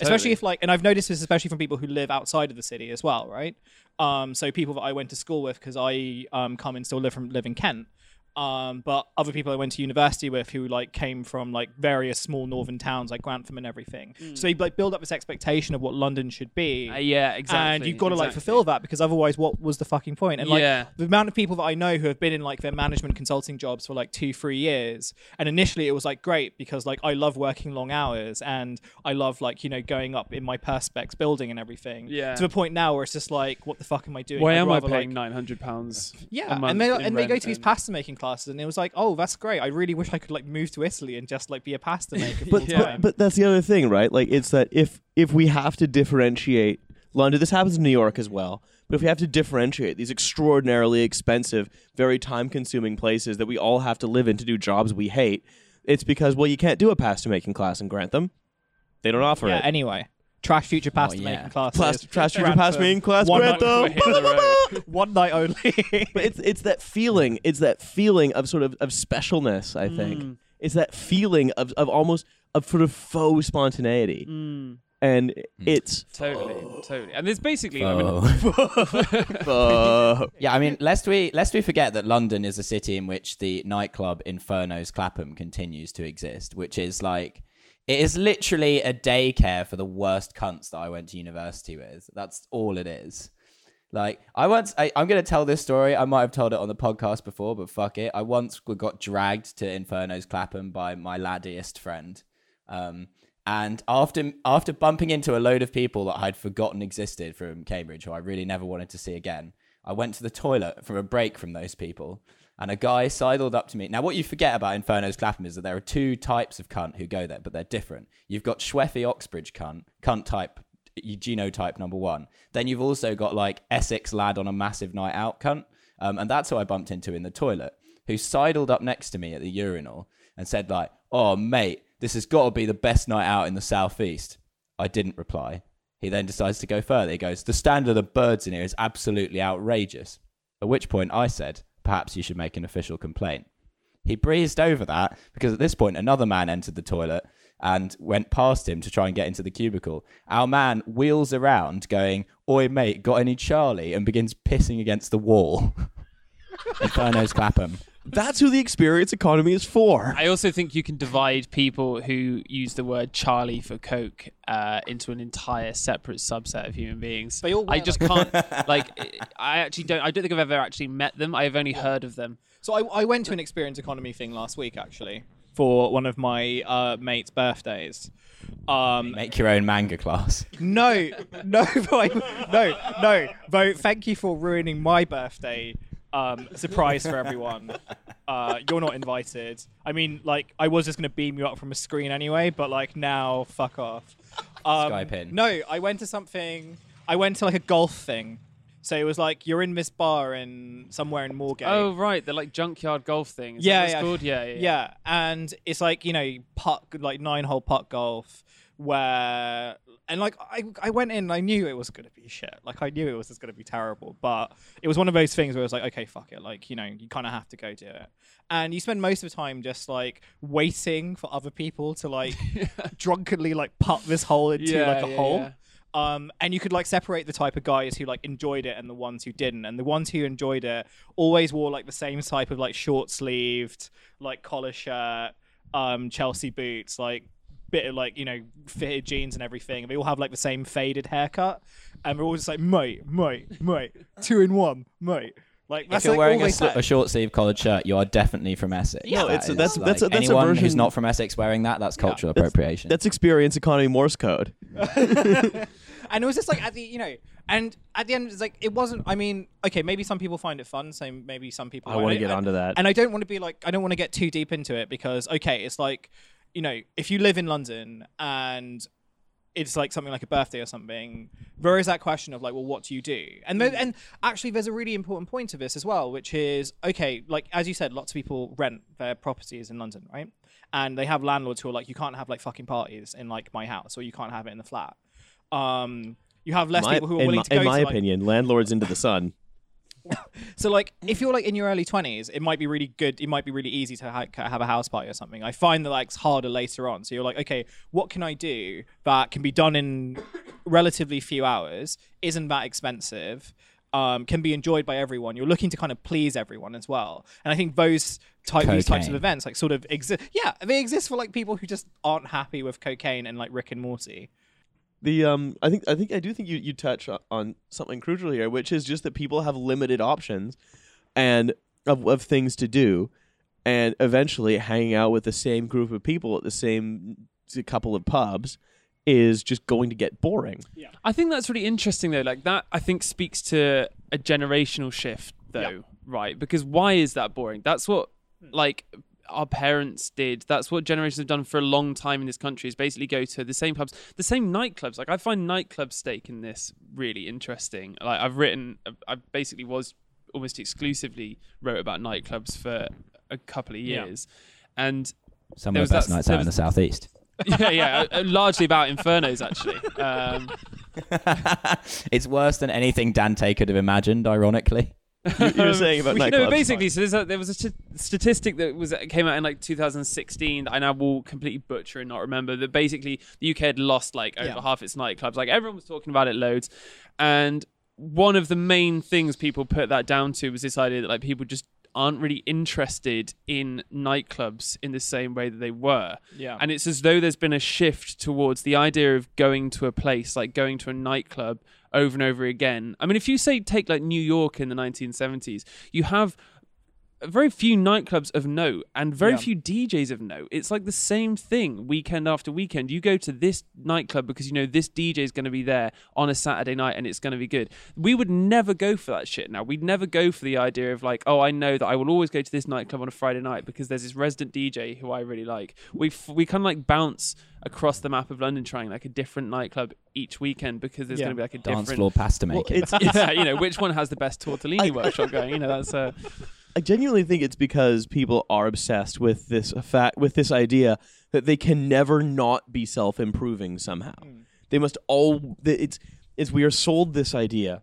especially totally. if like, and I've noticed this especially from people who live outside of the city as well, right? Um, so people that I went to school with because I um, come and still live from live in Kent. Um, but other people I went to university with who like came from like various small northern towns like Grantham and everything. So they like build up this expectation of what London should be. Uh, yeah exactly And you've got to like fulfill that because otherwise, what was the fucking point? And like Yeah. the amount of people that I know who have been in like their management consulting jobs for like two, three years, and initially it was like great because like I love working long hours and I love like you know going up in my perspex building and everything. Yeah. To the point now where it's just like, what the fuck am I doing? why I'd am I rather, paying like- nine hundred pounds yeah, and they and they go to these pasta making classes, and it was like, oh, that's great. I really wish I could like move to Italy and just like be a pasta maker. but, time. but but that's the other thing, right? Like it's that if if we have to differentiate London, this happens in New York as well. But if we have to differentiate these extraordinarily expensive, very time-consuming places that we all have to live in to do jobs we hate, it's because well, you can't do a pasta making class in Grantham. They don't offer yeah. it. Anyway, trash future pasta yeah. making class. Plas- trash future Grantham. pasta making class, One night- Grantham. [LAUGHS] [LAUGHS] One night only. [LAUGHS] but it's it's that feeling. It's that feeling of sort of of specialness. I think Mm. it's that feeling of of almost of sort of faux spontaneity, Mm. and it's totally [GASPS] totally and there's basically I mean, Oh. Yeah, I mean, lest we lest we forget that London is a city in which the nightclub Inferno's Clapham continues to exist, which is like it is literally a daycare for the worst cunts that I went to university with. That's all it is. Like I once, I, I'm gonna tell this story. I might have told it on the podcast before, but fuck it. I once got dragged to Inferno's Clapham by my laddiest friend. Um, and after after bumping into a load of people that I'd forgotten existed from Cambridge, who I really never wanted to see again, I went to the toilet for a break from those people, and a guy sidled up to me. Now, what you forget about Inferno's Clapham is that there are two types of cunt who go there, but they're different. You've got Schweffy Oxbridge cunt, cunt type, genotype number one. Then you've also got like Essex lad on a massive night out cunt, um, and that's who I bumped into in the toilet, who sidled up next to me at the urinal and said like, "Oh mate, this has got to be the best night out in the southeast." I didn't reply. He then decides to go further. He goes, "The standard of birds in here is absolutely outrageous." At which point I said, "Perhaps you should make an official complaint." He breezed over that because at this point another man entered the toilet and went past him to try and get into the cubicle. Our man wheels around going, Oi mate, got any Charlie? and begins pissing against the wall. [LAUGHS] Inferno's Clapham. That's who the experience economy is for. I also think you can divide people who use the word Charlie for Coke uh, into an entire separate subset of human beings. They all I wear, just can't [LAUGHS] like. I actually don't. I don't think I've ever actually met them. I have only heard of them. So I, I went to an experience economy thing last week actually for one of my uh, mates' birthdays. Um, Make your own manga class. no, [LAUGHS] no, Bo- [LAUGHS] no, no. Bo, thank you for ruining my birthday um, surprise for everyone. [LAUGHS] Uh, you're not invited. I mean, like, I was just gonna beam you up from a screen anyway, but like now, fuck off. Um, Skype in. No, I went to something. I went to like a golf thing. So it was like you're in this bar in somewhere in Moorgate. Oh right, the like junkyard golf thing. Is Yeah, that what it's yeah. called? Yeah, yeah, yeah, and it's like you know putt like nine hole putt golf where and like I I went in I knew it was gonna be shit. Like I knew it was just gonna be terrible but it was one of those things where it was like okay fuck it. Like you know you kind of have to go do it. And you spend most of the time just like waiting for other people to like [LAUGHS] drunkenly like putt this hole into Yeah, like a yeah, hole. um, and you could like separate the type of guys who like enjoyed it and the ones who didn't. And the ones who enjoyed it always wore like the same type of like short sleeved, like collar shirt, um, Chelsea boots, like bit of like you know fitted jeans and everything. And they all have like the same faded haircut, and they're all just like mate, mate, mate, two in one, mate. Like If you're like, wearing a, sl- a short sleeve collared shirt, you are definitely from Essex. No, That it's- is, that's- like, that's a- that's a anyone who's not from Essex wearing that. That's cultural appropriation. That's experience economy Morse code. [LAUGHS] and it was just like at the you know and at the end it's like it wasn't i mean okay maybe some people find it fun so maybe some people I want to get And- onto that. and i don't want to be like i don't want to get too deep into it because okay it's like you know if you live in london and it's like something like a birthday or something there is that question of like well what do you do? And there, and actually there's a really important point to this as well which is okay like as you said lots of people rent their properties in london right? And they have landlords who are like you can't have like fucking parties in like my house or you can't have it in the flat. Um you have less My- people who are in willing my, to go in my to, like, opinion, landlords into the sun. [LAUGHS] so like if you're like in your early 20s it might be really good it might be really easy to ha- have a house party or something. I find that like it's harder later on. So you're like okay what can i do that can be done in relatively few hours isn't that expensive um, can be enjoyed by everyone you're looking to kind of please everyone as well. And i think those type these types of events like sort of exist yeah they exist for like people who just aren't happy with cocaine and like rick and morty The um, I think I think I do think you you touch o- on something crucial here, which is just that people have limited options, and of of things to do, and eventually hanging out with the same group of people at the same s- couple of pubs is just going to get boring. Yeah. I think that's really interesting though. Like that, I think speaks to a generational shift though, right? Because why is that boring? That's what like our parents did. That's what generations have done for a long time in this country. Is basically go to the same pubs, the same nightclubs. Like I find nightclub stake in this really interesting. Like I've written, I basically was almost exclusively wrote about nightclubs for a couple of Yeah. years, and Some of the best that- nights out in the southeast. [LAUGHS] yeah, yeah, uh, largely about infernos actually. [LAUGHS] Um, it's worse than anything Dante could have imagined. Ironically, You, you were saying about [LAUGHS] Um, nightclubs. No, basically, so there's a, there was a st- statistic that was came out in like 2016. that I now will completely butcher and not remember that. Basically, the UK had lost like over Yeah. half its nightclubs. Like everyone was talking about it loads, and one of the main things people put that down to was this idea that like people just aren't really interested in nightclubs in the same way that they were. yeah And it's as though there's been a shift towards the idea of going to a place, like going to a nightclub over and over again. I mean, if you say take like New York in the 1970s, you have very few nightclubs of note and very Yeah. few DJs of note. It's like the same thing weekend after weekend. You go to this nightclub because you know this DJ is going to be there on a Saturday night and it's going to be good. We would never go for that shit now. We'd never go for the idea of like, oh, I know that I will always go to this nightclub on a Friday night because there's this resident DJ who I really like. We f- we kind of like bounce across the map of London trying like a different nightclub each weekend because there's Yeah. going to be like a dance different floor pasta Well, making. it's, [LAUGHS] yeah, you know, which one has the best tortellini workshop going? You know, that's uh, [LAUGHS] I genuinely think it's because people are obsessed with this fact with this idea that they can never not be self-improving somehow. Hmm. They must all it's it's we are sold this idea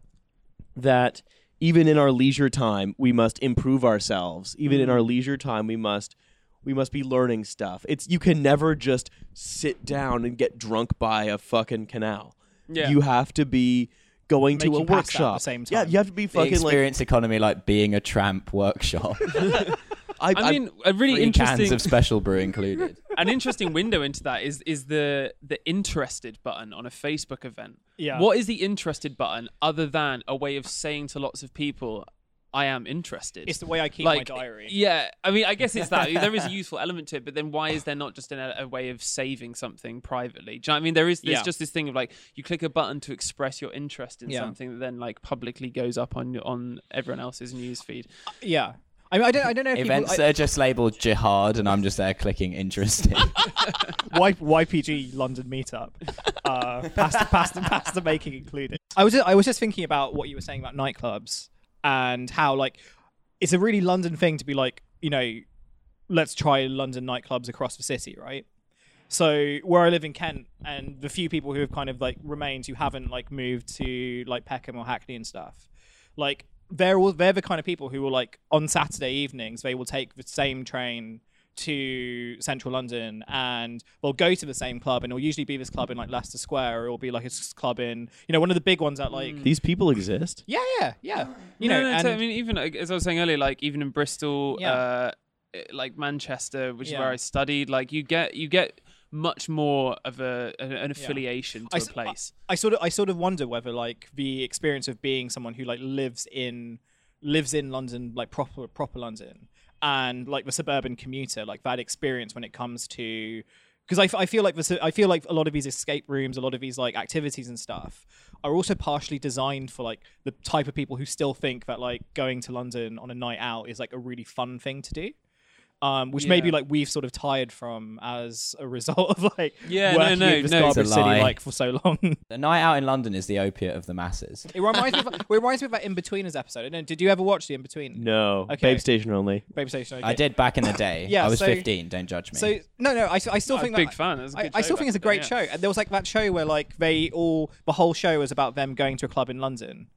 that even in our leisure time we must improve ourselves. Even in hmm. our leisure time we must we must be learning stuff. It's you can never just sit down and get drunk by a fucking canal. Yeah. You have to be going to a Making pasta at the workshop. same Yeah, you have to be the fucking like experience economy, like being a tramp workshop. [LAUGHS] [LAUGHS] I, I mean, a really Three cans of special brew included. [LAUGHS] an interesting window into that is is the the interested button on a Facebook event. Yeah. What is the interested button other than a way of saying to lots of people, I am interested? it's the way i keep like my diary Yeah, I mean, I guess it's that [LAUGHS] there is a useful element to it, but then why is there not just a, a way of saving something privately? Do you know what I mean? There is there's Yeah. just this thing of like you click a button to express your interest in Yeah. something that then like publicly goes up on on everyone else's news feed. yeah I mean, I don't, I don't know if Events people, are just labeled jihad, and I'm just there clicking interesting. [LAUGHS] I, y, YPG London meetup, uh, pasta, pasta, pasta making included. I was, I was just thinking about what you were saying about nightclubs and how like it's a really London thing to be like, you know, let's try London nightclubs across the city, right? So where I live in Kent, and the few people who have kind of like remained who haven't like moved to like Peckham or Hackney and stuff, like they're all they're the kind of people who will like on Saturday evenings they will take the same train to central London and they'll go to the same club and it'll usually be this club in like Leicester Square or it'll be like a club in you know one of the big ones at like These people exist. yeah yeah yeah you no, know no, and, so, I mean, even as I was saying earlier, like even in Bristol, Yeah. uh, like Manchester, which is where I studied, like you get you get much more of a an, an affiliation to I a s- place. I sort of I sort of wonder whether like the experience of being someone who like lives in lives in London like proper proper London and like the suburban commuter like that experience when it comes to because I, I feel like this I feel like a lot of these escape rooms a lot of these like activities and stuff are also partially designed for like the type of people who still think that like going to London on a night out is like a really fun thing to do um, which maybe Yeah. like we've sort of tired from as a result of like Yeah, no, working no, in this no. Garbage city like for so long. [LAUGHS] the night out in London is the opiate of the masses. It reminds me. Of, it reminds me of that Inbetweeners episode. I know, did you ever watch the In Between? No. Okay. Babe Station only. Baby Station. okay. I did back in the day. [LAUGHS] Yeah, I was so- 15. Don't judge me. So no, no. I, I still I'm think a big that, fan. It was a I, good I show still think it's a then, great yeah. show. And there was like that show where like they all the whole show was about them going to a club in London.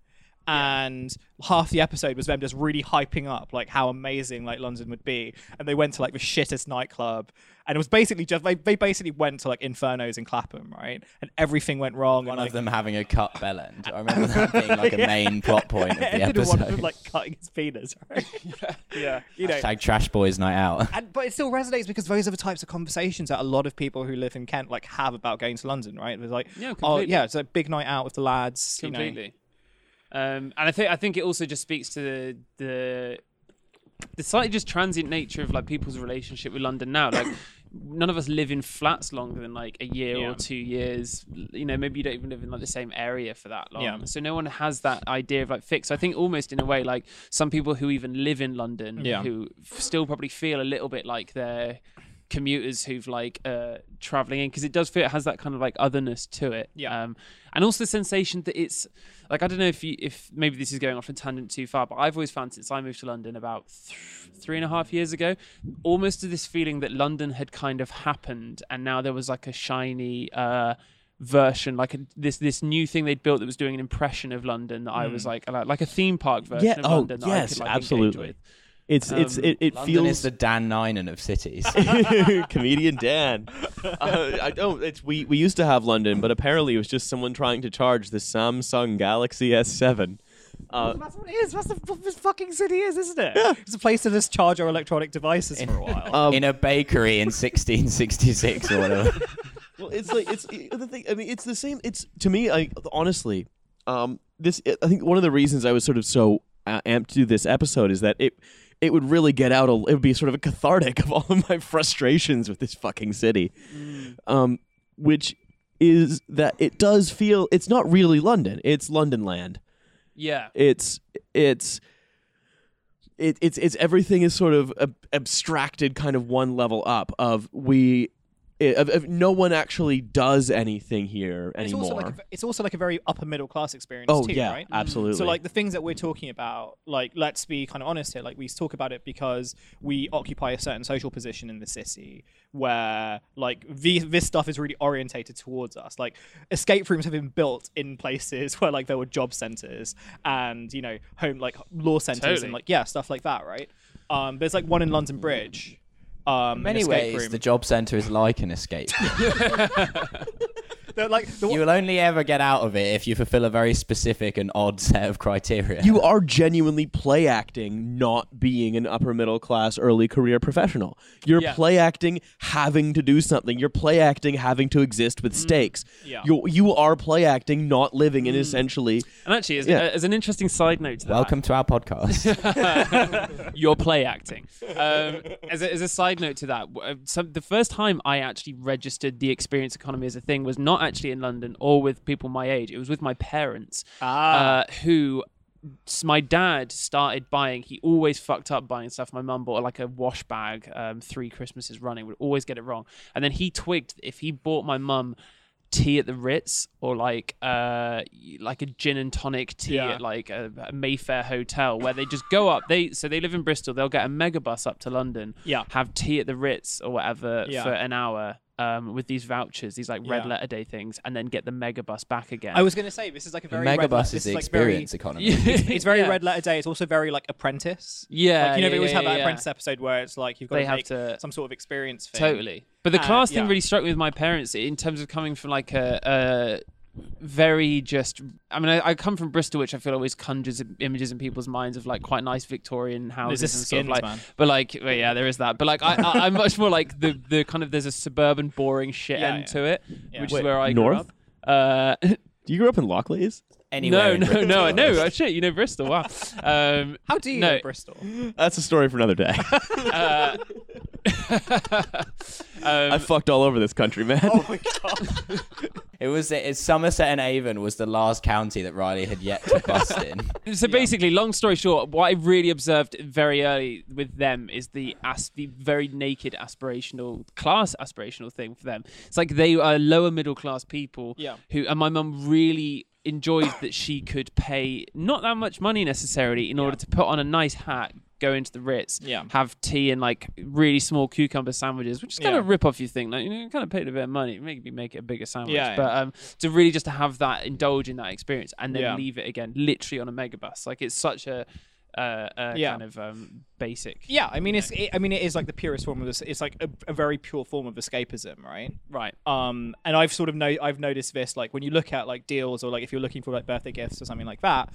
And half the episode was them just really hyping up like how amazing like London would be, and they went to like the shittest nightclub, and it was basically just they, they basically went to like Infernos in Clapham, right? And everything went wrong. one and, like, of them having a cut bell end. I remember that [LAUGHS] being like a main plot point of the [LAUGHS] ended in one of them like cutting his penis, [LAUGHS] right? Yeah. you know, Hashtag Trash Boys Night Out. and, but it still resonates because those are the types of conversations that a lot of people who live in Kent like have about going to London, right? It's like, Yeah, oh completely. yeah, it's a big night out with the lads. you know. Um, and I think I think it also just speaks to the the the slightly just transient nature of like people's relationship with London now. Like [COUGHS] none of us live in flats longer than like a year Yeah. or two years. You know, maybe you don't even live in like the same area for that long. Yeah. So no one has that idea of like fixed. So I think almost in a way like some people who even live in London Yeah. who still probably feel a little bit like they're commuters who've like uh traveling in because it does feel it has that kind of like otherness to it Yeah. um and also the sensation that it's like I don't know if you if maybe this is going off a tangent too far, but I've always found since I moved to London about th- three and a half years ago, almost to this feeling that London had kind of happened, and now there was like a shiny uh, version, like a, this this new thing they'd built that was doing an impression of London that I was like like, like a theme park version Yeah, of oh, London that I yes, could like absolutely. With. It's it's Um, it, it London feels is the Dan Nainan of cities. [LAUGHS] [LAUGHS] comedian Dan. [LAUGHS] Uh, I don't. It's we we used to have London, but apparently it was just someone trying to charge the Samsung Galaxy S7. Uh, That's what it is. That's the, what this fucking city is, isn't it? Yeah. It's a place to just charge our electronic devices for a while. um, in a bakery in 1666 or whatever. well, it's like it's the thing. I mean, it's the same. It's to me. I honestly, um, this. I think one of the reasons I was sort of so uh, amped to do this episode is that it. It would really get out. A, it would be sort of a cathartic of all of my frustrations with this fucking city, um, which is that it does feel. It's not really London. It's London land. Yeah, it's it's it, it's it's everything is sort of ab- abstracted kind of one level up of we it, of, of no one actually does anything here it's anymore also like a, it's also like a very upper middle class experience oh too, yeah right? absolutely So like the things that we're talking about, like let's be kind of honest here. Like we talk about it because we occupy a certain social position in the city where like the, this stuff is really orientated towards us. Like escape rooms have been built in places [LAUGHS] where like there were job centers and you know home like law centers Totally. and like yeah stuff like that, right? Um, there's like one in London Bridge. Um, In many ways, room. the job centre is like an escape. [LAUGHS] [LAUGHS] [LAUGHS] [LAUGHS] They're like the, you will only ever get out of it if you fulfill a very specific and odd [LAUGHS] set of criteria. you are genuinely play acting not being an upper middle class early career professional you're Yeah. play acting having to do something you're play acting having to exist with stakes Yeah. you you are play acting not living in essentially and actually, as, Yeah. as an interesting side note to that, Welcome to our podcast. [LAUGHS] your play acting. Um, as, a, as a side note to that, w- uh, so the first time I actually registered the experience economy as a thing was not actually in London or with people my age. It was with my parents, Ah. uh, who my dad started buying. He always fucked up buying stuff. My mum bought like a wash bag um, three Christmases running. Would always get it wrong. And then he twigged if he bought my mum tea at the Ritz or like uh like a gin and tonic tea Yeah. at like a, a Mayfair hotel where they just go up. They so they live in Bristol. They'll get a megabus up to London. Yeah. Have tea at the Ritz or whatever Yeah. for an hour. Um, with these vouchers, these like red Yeah. letter day things, and then get the megabus back again. I was going to say this is like a The very red le- megabus this is the like very- experience economy. [LAUGHS] it's very [LAUGHS] Yeah. red letter day. It's also very like apprentice. Yeah, like, you know, yeah, they always yeah, have that yeah. apprentice episode where it's like you've got They to have make to- some sort of experience thing. Totally. But the Uh, class thing really struck me with my parents in terms of coming from like a, a very just. I mean, I, I come from Bristol, which I feel always conjures images in people's minds of like quite nice Victorian houses and this sort of like. man. But like, well, yeah, there is that. But like, I, I, I'm much more like the the kind of there's a suburban boring shit Yeah, end yeah. to it, Yeah. which Wait, is where I north? grew up. Uh, [LAUGHS] You grew up in Lockleaze? Anywhere no, in no, no, Britain. no. Oh, shit, you know Bristol. Wow. [LAUGHS] Um, How do you No. know Bristol? That's a story for another day. [LAUGHS] uh, I um, fucked all over this country, man. my god! It was it's Somerset and Avon was the last county that Riley had yet to bust in. [LAUGHS] So basically, long story short, what I really observed very early with them is the as- the very naked aspirational class aspirational thing for them. It's like they are lower middle class people Yeah. who and my mum really enjoyed that she could pay not that much money necessarily in order to put on a nice hat, go into the Ritz, Yeah. have tea and like really small cucumber sandwiches, which is kind Yeah. of rip off you think like you know kind of paid a bit of money, maybe make it a bigger sandwich, Yeah, but um to really just to have that indulge in that experience and then leave it again literally on a megabus like it's such a uh, uh Yeah. kind of um basic Yeah, I mean, it's. It, I mean, it is like the purest form of this. It's like a, a very pure form of escapism, right? right Um, and I've sort of know I've noticed this like when you look at like deals or like if you're looking for like birthday gifts or something like that,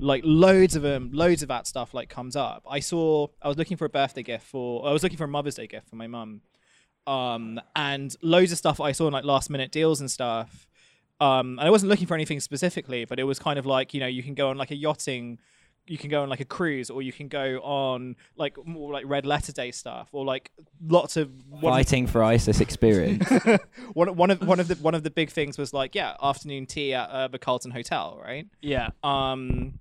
like loads of them, loads of that stuff like comes up. I saw I was looking for a birthday gift for I was looking for a Mother's Day gift for my mum, um, and loads of stuff I saw in like last minute deals and stuff. Um, and I wasn't looking for anything specifically, but it was kind of like you know you can go on like a yachting. You can go on like a cruise, or you can go on like more like red letter day stuff, or like lots of one of- Fighting for ISIS experience. [LAUGHS] one one of one of the one of the big things was like yeah afternoon tea at uh, the Carlton Hotel right yeah um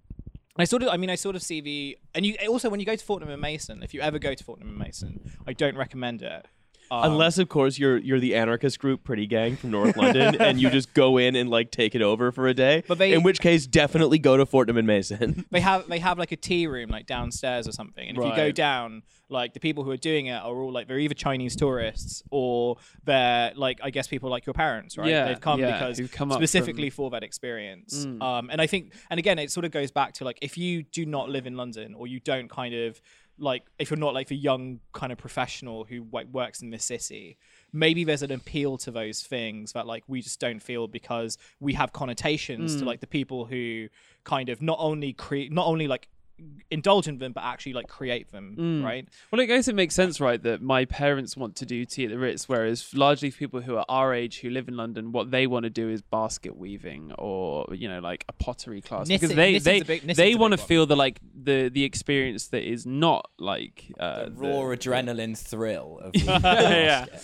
I sort of I mean I sort of see the and you also when you go to Fortnum and Mason if you ever go to Fortnum and Mason I don't recommend it um, Unless, of course, you're you're the anarchist group Pretty Gang from North London, [LAUGHS] and you just go in and like take it over for a day. But they- in which case, definitely go to Fortnum and Mason. [LAUGHS] they have they have like a tea room like downstairs or something and if you go down like the people who are doing it are all like they're either Chinese tourists or they're like I guess people like your parents right Yeah, they've come yeah, because come up specifically for that experience Mm. um and I think and again it sort of goes back to like if you do not live in London or you don't kind of like if you're not like the young kind of professional who like works in this city maybe there's an appeal to those things that like we just don't feel because we have connotations to mm. like the people who kind of not only create not only like indulge in them but actually like create them right? Well i guess it makes sense right that my parents want to do tea at the ritz whereas largely for people who are our age who live in london what they want to do is basket weaving or you know like a pottery class. Because they knitting's they big- they want to feel the like the the experience that is not like uh, Raw the- adrenaline thrill of [LAUGHS] yeah. [LAUGHS]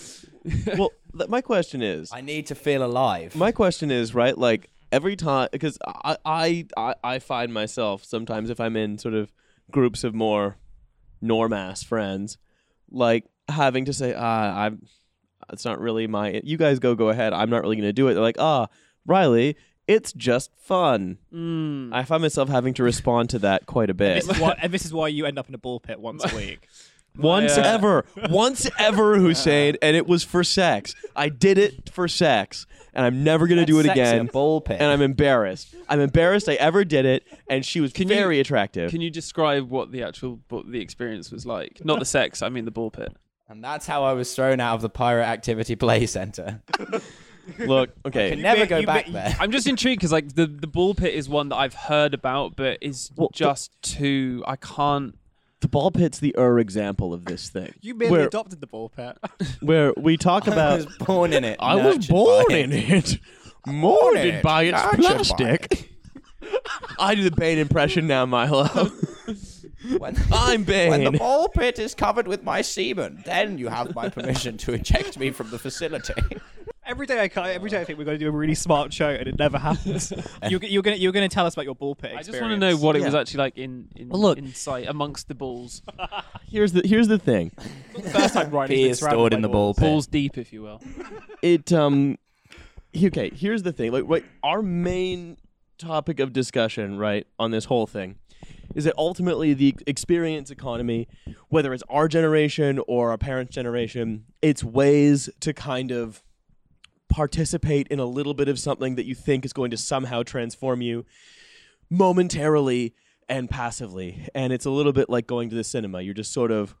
Well, th- my question is, I need to feel alive. my question is, right? Like every time, because I, I I I find myself sometimes if I'm in sort of groups of more normass friends, like having to say, ah, I'm. It's not really my. You guys go, go ahead. I'm not really going to do it. They're like, ah, Riley, it's just fun. Mm. I find myself having to respond to that quite a bit. this is why [LAUGHS] and this is why you end up in a ball pit once a [LAUGHS] week Once Yeah. ever, once ever, [LAUGHS] Hussein, and it was for sex. I did it for sex, and I'm never gonna do it Sexy, a again. Ball pit. And I'm embarrassed. I'm embarrassed I ever did it, and she was Can you- very attractive. Can you describe what the actual what the experience was like? Not the sex, I mean the ball pit. and that's how I was thrown out of the Pirate Activity Play Center. [LAUGHS] Look, okay, I Can never bet- go you back bet- there. I'm just intrigued because like the the ball pit is one that I've heard about, but is Well, the- just too. I can't. The ball pit's the er example of this thing. you merely where, adopted the ball pit [LAUGHS] where we talk about, [LAUGHS] I about. was born in it. I was nurtured born by in it. [LAUGHS] it, molded by its nurtured by plastic. I do the Bane impression now, Milo. When, I'm when the [LAUGHS] ball pit is covered with my semen, then you have my permission to eject me from the facility. [LAUGHS] Every day I ca- every day I think we're going to do a really smart show and it never happens. [LAUGHS] you're, you're gonna you're gonna tell us about your ball pit. I just want to know what it was actually like in in, Well, look- in sight amongst the balls, Here's the here's the thing. First time Riley's He been is surrounded stored in the balls. ball pit. balls deep, if you will. It um okay, here's the thing. Like right our main topic of discussion, right, on this whole thing is that ultimately the experience economy, whether it's our generation or our parents' generation, it's ways to kind of participate in a little bit of something that you think is going to somehow transform you momentarily and passively. And it's a little bit like going to the cinema. You're just sort of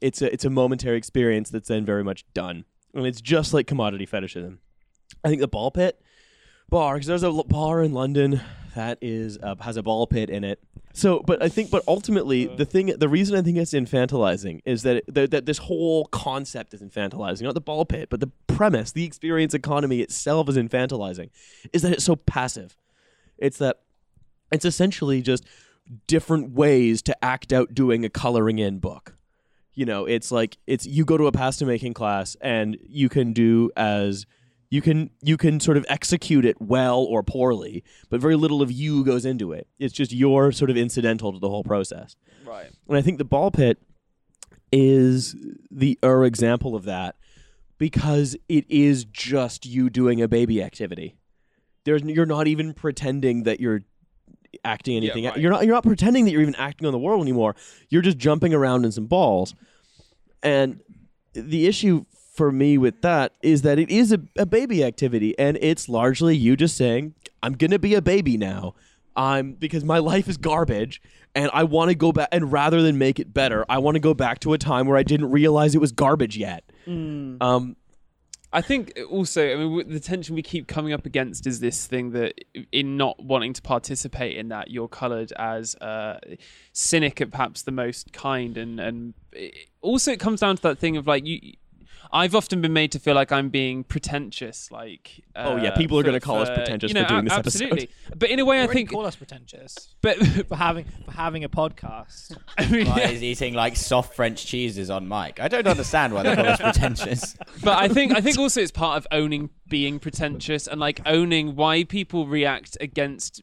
it's a it's a momentary experience that's then very much done. And it's just like commodity fetishism. I think the ball pit bar because there's a bar in London that is uh, has a ball pit in it. So, but I think, but ultimately, the thing, the reason I think it's infantilizing is that it, that, that this whole concept is infantilizing, not the ball pit, but the premise, the experience economy itself is infantilizing, is that it's so passive. It's that it's essentially just different ways to act out doing a coloring in book. You know, it's like it's you go to a pasta making class and you can do as you can you can sort of execute it well or poorly, but very little of you goes into it. It's just you're sort of incidental to the whole process. Right. And I think the ball pit is the er example of that because it is just you doing a baby activity. There's you're not even pretending that you're acting anything. right. You're not you're not pretending that you're even acting on the world anymore. You're just jumping around in some balls. And the issue for me with that is that it is a, a baby activity and it's largely you just saying i'm gonna be a baby now i'm because my life is garbage and i want to go back and rather than make it better i want to go back to a time where i didn't realize it was garbage yet um I think also, I mean, the tension we keep coming up against is this thing that in not wanting to participate in that, you're coloured as uh, cynic at perhaps the most kind, and and it, also it comes down to that thing of like you. I've often been made to feel like I'm being pretentious, like Oh, yeah, uh, people are gonna call us pretentious you know, for doing a- this episode. absolutely. But in a way, You I think, call us pretentious but [LAUGHS] for having for having a podcast. [LAUGHS] I mean, yeah. is eating like soft French cheeses on mic? I don't understand why they call us pretentious. [LAUGHS] but I think I think also it's part of owning being pretentious and like owning why people react against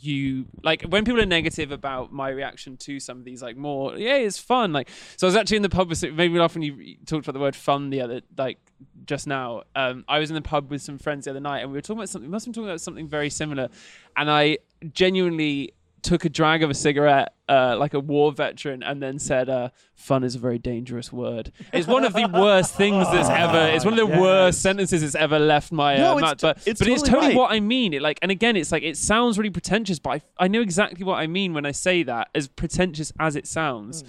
you like when people are negative about my reaction to some of these like more yeah it's fun like so I was actually in the pub with maybe often you talked about the word fun the other like just now. Um I was in the pub with some friends the other night and we were talking about something must have been talking about something very similar. And I genuinely took a drag of a cigarette uh, like a war veteran and then said uh, fun is a very dangerous word. It's one of the worst things that's ever it's one of the worst sentences that's ever left my uh, No, it's mouth but, it's but it's totally totally right. what I mean. It like and again it's like it sounds really pretentious but I, I know exactly what I mean when I say that as pretentious as it sounds.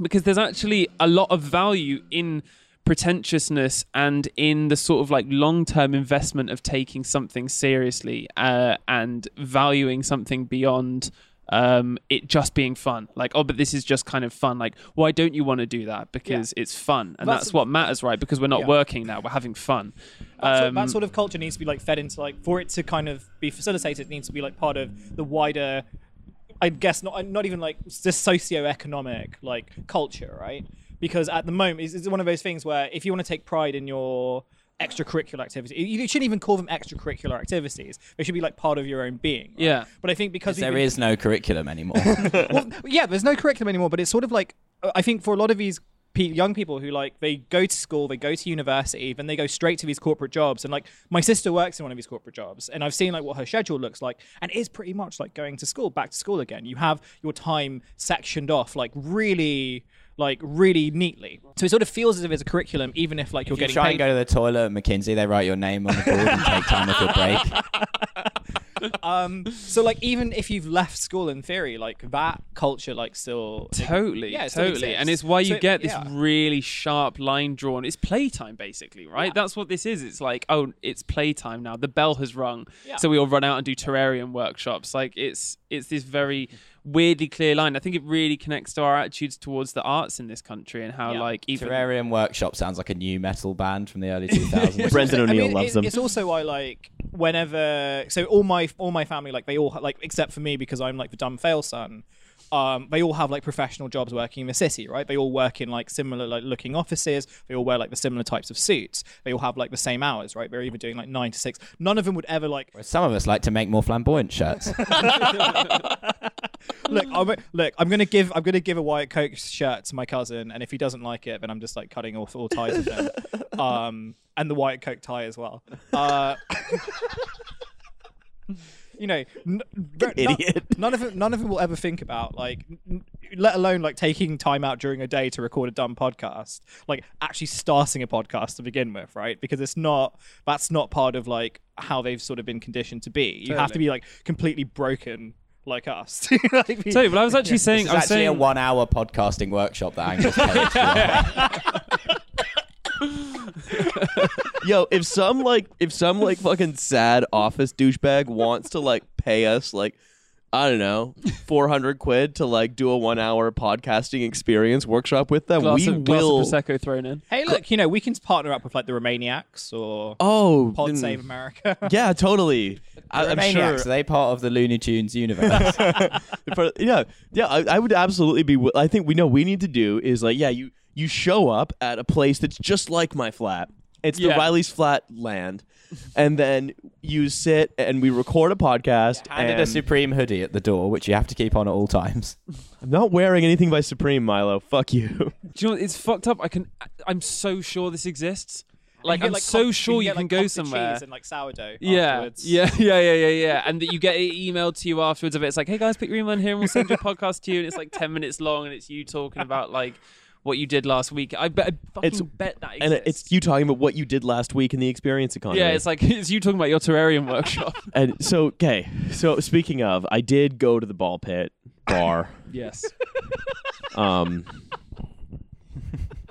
Because there's actually a lot of value in pretentiousness and in the sort of like long-term investment of taking something seriously uh, and valuing something beyond um, it just being fun. Like, oh, but this is just kind of fun. Like, why don't you want to do that? Because it's fun, and That's- that's, what matters, right? Because we're not Yeah. working now; we're having fun. That, sort, Um, that sort of culture needs to be like fed into like for it to kind of be facilitated. It needs to be like part of the wider, I guess not not even like just socio-economic like culture, right? Because at the moment it's, it's one of those things where if you want to take pride in your extracurricular activities, you, you shouldn't even call them extracurricular activities. They should be like part of your own being. right? Yeah. But I think because we've there been- is no curriculum anymore. [LAUGHS] well, yeah, there's no curriculum anymore, but it's sort of like I think for a lot of these pe- young people who like they go to school, they go to university, then they go straight to these corporate jobs. And like my sister works in one of these corporate jobs, and I've seen like what her schedule looks like, and it is pretty much like going to school, back to school again. You have your time sectioned off like really. Like really neatly, so it sort of feels as if it's a curriculum, even if like you're getting. if you getting try paid. and go to the toilet at McKinsey, they write your name on the board and take time off your break. [LAUGHS] um, so like even if you've left school in theory, like that culture, like still Totally, Yeah, still totally, and it's why you So, get this yeah. really sharp line drawn. It's playtime, basically, right? Yeah. That's what this is. It's like, oh, it's playtime now. The bell has rung, Yeah. so we all run out and do terrarium workshops. Like it's it's this very weirdly clear line. I think it really connects to our attitudes towards the arts in this country and how, Yeah. like, even Terrarium Workshop sounds like a new metal band from the early [LAUGHS] 2000s. Brendan I O'Neill mean, loves it- them. It's also why like whenever so all my all my family like they all like except for me because I'm like the dumb fail son. Um, they all have like professional jobs working in the city, right? They all work in like similar like looking offices. They all wear like the similar types of suits. They all have like the same hours, right? They're even doing like nine to six. None of them would ever like Some of us like to make more flamboyant shirts. [LAUGHS] look. I'm, look, I'm gonna give I'm gonna give a Wyatt Koch shirt to my cousin, and if he doesn't like it, then I'm just like cutting off all ties with him. [LAUGHS] Um, and the Wyatt Koch tie as well. Uh, [LAUGHS] you know, n- [LAUGHS] ver- no- Idiot. none of them, none of them will ever think about like, n- let alone like taking time out during a day to record a dumb podcast, like actually starting a podcast to begin with, right? Because it's not that's not part of like how they've sort of been conditioned to be. You have to be like completely broken like us. Like, be- So, but I was actually saying, It's I was actually saying, a one-hour podcasting workshop that Angus paid for. [LAUGHS] [LAUGHS] [LAUGHS] Yo, if some like if some like fucking sad office douchebag wants to like pay us like I don't know, four hundred quid to like do a one hour podcasting experience workshop with them, glass, we of, glass will. of prosecco thrown in. hey, look, you know, we can partner up with like the Romaniacs or oh, Pod mm, Save America. [LAUGHS] yeah, totally. I, I'm Maniacs, sure. are they part of the Looney Tunes universe? [LAUGHS] For- yeah, yeah. I, I would absolutely be. I think we know we need to do is like, yeah, you you show up at a place that's just like my flat. It's the Yeah. Riley's flat land, and then you sit and we record a podcast. Handed and a Supreme hoodie at the door, which you have to keep on at all times. [LAUGHS] I'm not wearing anything by Supreme, Milo. Fuck you. [LAUGHS] Do you know what, it's fucked up? I can. I'm so sure this exists. Like I'm get, so cock- sure you get, can like, go somewhere. cheese and like sourdough. Yeah, afterwards. yeah, yeah, yeah, yeah, yeah, and that you get it emailed to you afterwards of it. It's like, hey guys, put your email in here, and we'll send your [LAUGHS] podcast to you. And it's like ten minutes long, and it's you talking about like what you did last week. I bet, I fucking It's- bet that and it's you talking about what you did last week in the experience economy. Yeah, it's like [LAUGHS] it's you talking about your terrarium [LAUGHS] workshop. and so okay. So speaking of, I did go to the ball pit bar. yes. Um,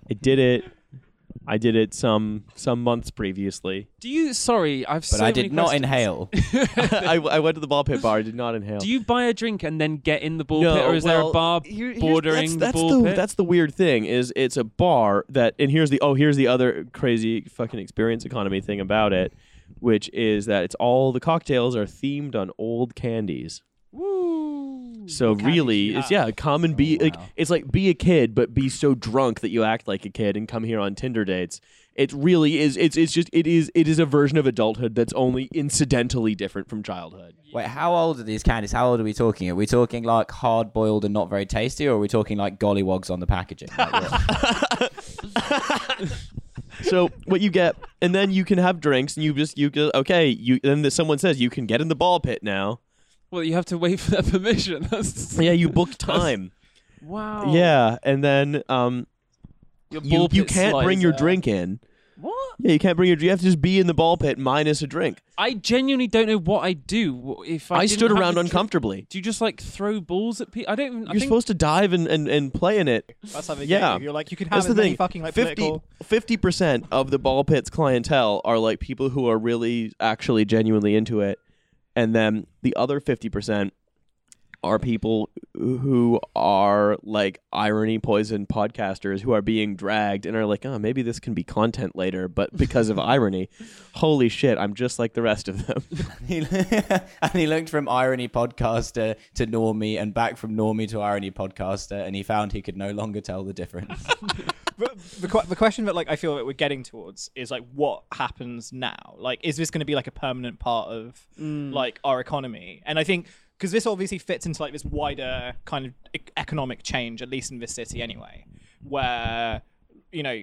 I did it. I did it some some months previously. Do you? Sorry, I've. But so I many did not questions. inhale. [LAUGHS] [LAUGHS] I, I went to the ball pit bar. I did not inhale. Do you buy a drink and then get in the ball no, pit, or is there well, a bar here- here's- bordering that's, the ball the, pit? That's the weird thing. Is it's a bar that, and here's the oh, here's the other crazy fucking experience economy thing about it, which is that it's all the cocktails are themed on old candies. Woo. So really, do it's yeah, come and be Oh, like it's like be a kid, but be so drunk that you act like a kid and come here on Tinder dates. It really is. It's it's just it is it is a version of adulthood that's only incidentally different from childhood. Wait, how old are these candies? How old are we talking? Are we talking like hard boiled and not very tasty, or are we talking like gollywogs on the packaging? Like what? [LAUGHS] [LAUGHS] So what you get, and then you can have drinks, and you just you go okay. You then the, someone says you can get in the ball pit now. Well, you have to wait for their [LAUGHS] permission. That's Yeah, you book [LAUGHS] time. wow. yeah, and then um, Your you ball you pit can't bring your slicer. drink in. What? Yeah, you can't bring your. You have to just be in the ball pit minus a drink. I genuinely don't know what I do if I. I, didn't stood have around the drink. uncomfortably. Do you just like throw balls at people? I don't. Even, I You're think supposed to dive and, and, and play in it. That's how they Yeah. get you. You're like you can have That's as the many thing. fucking like 50 political. percent of the ball pit's clientele are like people who are really actually genuinely into it, and then the other fifty percent are people who are like irony poison podcasters who are being dragged and are like, oh, maybe this can be content later, but because of [LAUGHS] irony, holy shit, I'm just like the rest of them. [LAUGHS] [LAUGHS] And he looked from irony podcaster to normie, and back from normie to irony podcaster, and he found he could no longer tell the difference. But the, que- the question that like I feel that we're getting towards is like what happens now? Like, is this going to be like a permanent part of mm. like our economy? And I think because this obviously fits into like this wider kind of e- economic change, at least in this city anyway, where you know.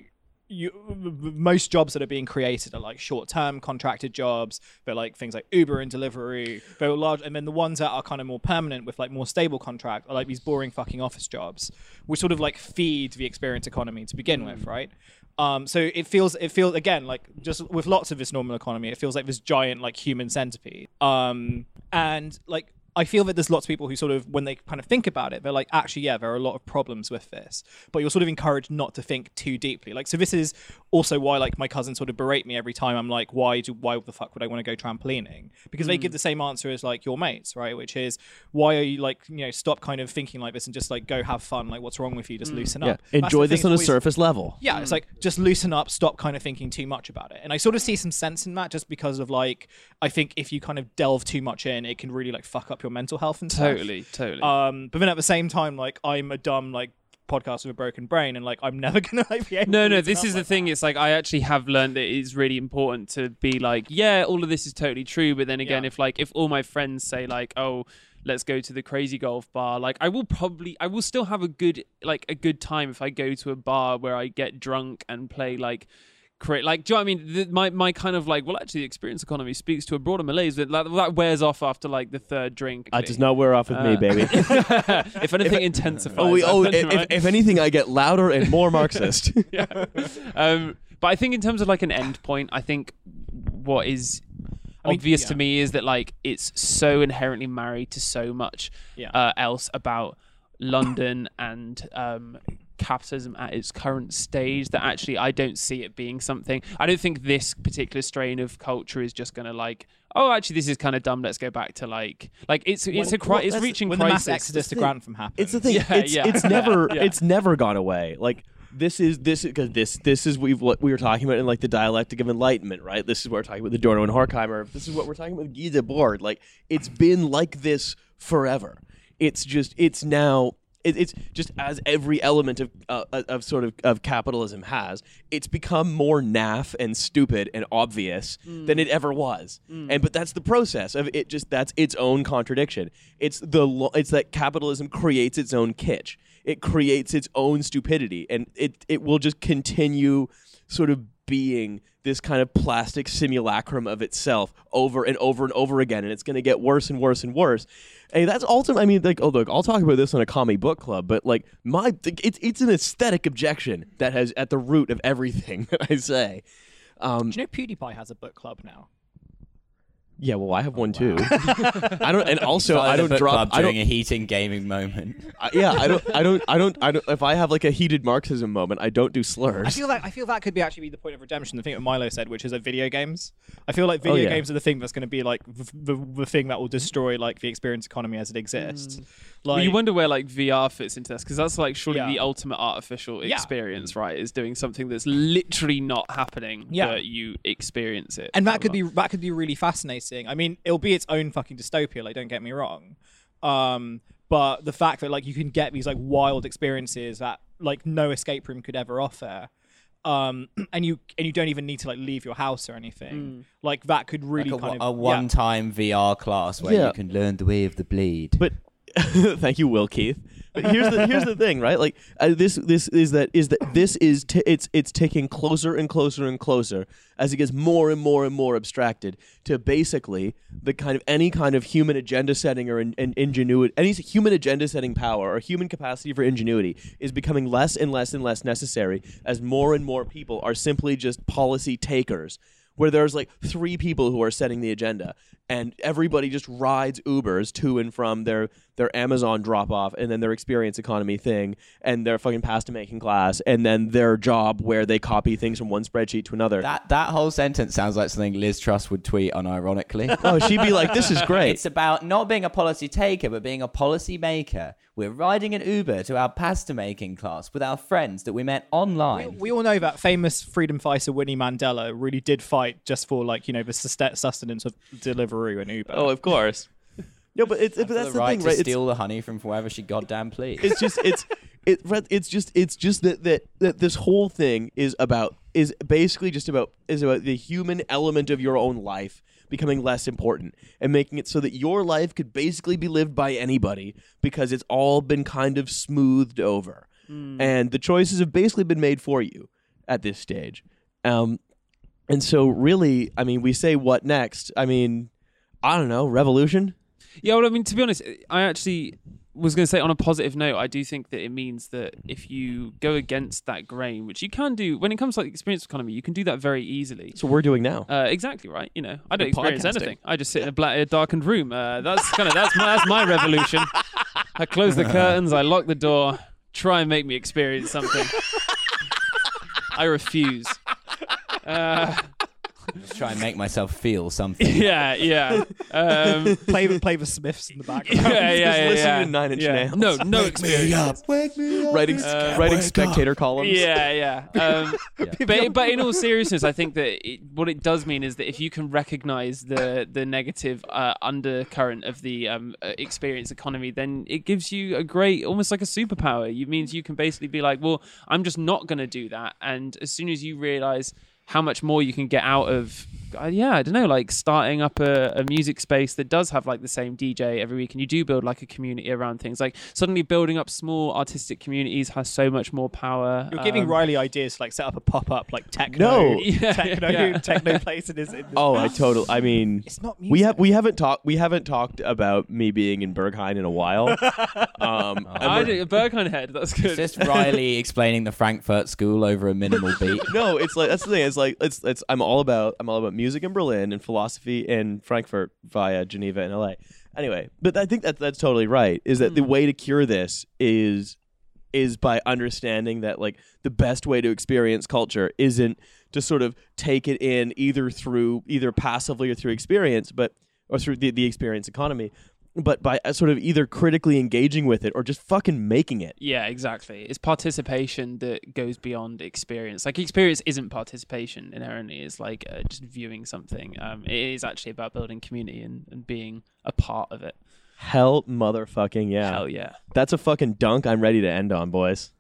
You, most jobs that are being created are like short-term contracted jobs. They're like things like Uber and delivery. They're large, and then the ones that are kind of more permanent with like more stable contract are like these boring fucking office jobs, which sort of like feed the experience economy to begin with, right? Um, so it feels it feels again like just with lots of this normal economy, it feels like this giant like human centipede. Um, and like I feel that there's lots of people who sort of, when they kind of think about it, they're like, actually, yeah, there are a lot of problems with this. But you're sort of encouraged not to think too deeply. Like, so this is also why, like, my cousins sort of berate me every time I'm like, why do, why the fuck would I want to go trampolining? Because they give mm. the same answer as like your mates, right? Which is, why are you like, you know, stop kind of thinking like this and just like go have fun. Like, what's wrong with you? Just mm. loosen up. That's Enjoy this on a always- surface level. yeah, it's mm. like just loosen up, stop kind of thinking too much about it. And I sort of see some sense in that just because of like I think if you kind of delve too much in, it can really like fuck up up your mental health and stuff. Totally, totally. Um, but then at the same time, like I'm a dumb like podcast with a broken brain, and like I'm never [LAUGHS] gonna like be able no, to no. This is the like thing. that. It's like I actually have learned that it's really important to be like, yeah, all of this is totally true. But then again, Yeah. if like if all my friends say like, oh, let's go to the crazy golf bar, like I will probably, I will still have a good like a good time if I go to a bar where I get drunk and play like. Create, like, do you know what I mean? The, my my kind of like, well, actually, the experience economy speaks to a broader malaise, but that, that wears off after like the third drink. That does not wear off with me, Uh, baby. [LAUGHS] if anything, intensifies. oh, we, oh, that, [LAUGHS] if, right? if anything, I get louder and more [LAUGHS] Marxist. yeah. Um, but I think in terms of like an end point, I think what is I mean, obvious yeah. to me is that like it's so inherently married to so much Yeah. uh, else about London and um, capitalism at its current stage that actually I don't see it being something. I don't think this particular strain of culture is just going to like. Oh, actually, this is kind of dumb. Let's go back to like, like it's it's a cri- well, it's that's- reaching when the mass exodus to thing. Grantham happened. It's the thing. [LAUGHS] Yeah, it's yeah. it's never [LAUGHS] Yeah. it's never gone away. Like this is this because this this is we've what we were talking about in like the dialectic of enlightenment, right? This is what we're talking about the Adorno and Horkheimer. This is what we're talking about with Guy Debord. Like it's been like this forever. It's just it's now. It, it's just as every element of uh, of sort of of capitalism has, it's become more naff and stupid and obvious than it ever was. And but that's the process of it. Just that's its own contradiction. It's the lo- it's that capitalism creates its own kitsch. It creates its own stupidity, and it it will just continue sort of being this kind of plastic simulacrum of itself over and over and over again, and it's going to get worse and worse and worse. Hey, that's ultimately, I mean, like, oh look, I'll talk about this on a commie book club, but like my, it's it's an aesthetic objection that has at the root of everything [LAUGHS] that I say. Um, Do you know PewDiePie has a book club now? Yeah, well, I have oh, one too. I don't, and [LAUGHS] also Started I a don't book drop. club I don't, during a heating gaming moment. I, yeah, I don't, I don't, I don't, I don't. If I have like a heated Marxism moment, I don't do slurs. I feel like I feel that could be actually be the point of redemption. The thing that Milo said, which is that video games. I feel like oh, video Oh, yeah. games are the thing that's going to be like the, the, the thing that will destroy like the experience economy as it exists. Mm. Like, Well, you wonder where like VR fits into this because that's like surely Yeah. the ultimate artificial Yeah. experience, right? Is doing something that's literally not happening, Yeah. but you experience it. and that could a- be that could be really fascinating. I mean, it'll be its own fucking dystopia. Like, don't get me wrong. Um, but the fact that like you can get these like wild experiences that like no escape room could ever offer. Um, [CLEARS THROAT] and you and you don't even need to like leave your house or anything. Like that could really Like a, kind a of yeah. one-time VR class where Yeah. you can learn the way of the blade. But [LAUGHS] thank you, Will Keith. But here's the here's the thing, right? Like uh, this this is that is that this is t- it's it's taking closer and closer and closer as it gets more and more and more abstracted to basically the kind of any kind of human agenda setting or in, in ingenuity any human agenda setting power or human capacity for ingenuity is becoming less and less and less necessary as more and more people are simply just policy takers where there's like three people who are setting the agenda and everybody just rides ubers to and from their their amazon drop off and then their experience economy thing and their fucking pasta making class and then their job where they copy things from one spreadsheet to another that that whole sentence sounds like something Liz Truss would tweet unironically. [LAUGHS] oh she'd be like this is great It's about not being a policy taker, but being a policy maker. We're riding an Uber to our pasta making class with our friends that we met online. We all know that famous freedom fighter Winnie Mandela really did fight just for like you know the sustenance of Deliveroo and Uber. oh of course. [LAUGHS] No but it's but that's the the, right thing to right? It's- steal the honey from wherever she goddamn pleased. it's just it's [LAUGHS] it Fred, it's just it's just that, that that this whole thing is about is basically just about is about the human element of your own life becoming less important and making it so that your life could basically be lived by anybody because it's all been kind of smoothed over. And the choices have basically been made for you at this stage. Um and so really i mean we say what next? I mean i don't know revolution Yeah, well, I mean, to be honest, I actually was going to say on a positive note, I do think that it means that if you go against that grain, which you can do when it comes to like experience economy, you can do that very easily. so we're doing now Uh, exactly right. You know, I don't experience podcasting. anything. I just sit in a black, darkened room. Uh, that's kind of that's my, that's my revolution. I close the [LAUGHS] curtains. I lock the door. Try and make me experience something. I refuse. Uh, Just try and make myself feel something. [LAUGHS] yeah, yeah. Um, [LAUGHS] play the play the Smiths in the background. yeah, yeah, yeah, listen yeah. to Nine Inch yeah. Nails. No, no experience. Wake me writing writing spectator columns. Yeah, yeah. [LAUGHS] Um, But but in all seriousness, I think that it, what it does mean is that if you can recognize the the negative uh, undercurrent of the um, uh, experience economy, then it gives you a great, almost like a superpower. It means you can basically be like, well, I'm just not going to do that. And as soon as you realize how much more you can get out of uh, yeah i don't know like starting up a, a music space that does have like the same dj every week and you do build like a community around things like suddenly building up small artistic communities has so much more power You're giving Um, Riley ideas to like set up a pop up like techno, No. [LAUGHS] Yeah, techno, yeah. techno place in his. In his Oh, I totally. I mean, It's not we music. have we haven't talked we haven't talked about me being in Berghain in a while. [LAUGHS] um, [LAUGHS] and I we're- did a Berghain head. That's good. It's just Riley explaining the Frankfurt School over a minimal beat. no, it's like that's the thing. It's like it's it's. I'm all about I'm all about music in Berlin and philosophy in Frankfurt via Geneva and LA. Anyway, but I think that that's totally right. Is that the mm. way to cure this is is by understanding that like the best way to experience culture isn't to sort of take it in either through either passively or through experience, but or through the, the experience economy, but by uh, sort of either critically engaging with it or just fucking making it. Yeah, exactly. It's participation that goes beyond experience. Like experience isn't participation inherently. It's like uh, just viewing something. Um, it is actually about building community and, and being a part of it. Hell motherfucking yeah. Hell yeah, That's a fucking dunk I'm ready to end on, boys.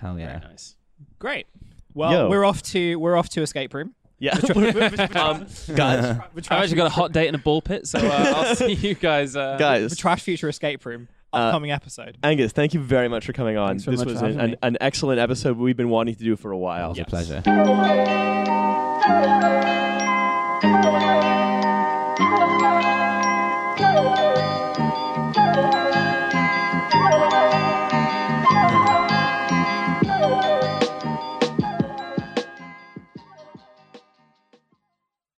Hell yeah. very nice. Great. Well, Yo. we're off to we're off to escape room. Yeah. [LAUGHS] um, guys, I've actually got a hot date in a ball pit, so uh, [LAUGHS] I'll see you guys. Uh, the Trash Future Escape Room Uh, upcoming episode. Angus, thank you very much for coming on. Thanks very this much was for an, having an, an excellent episode we've been wanting to do for a while. It was a pleasure.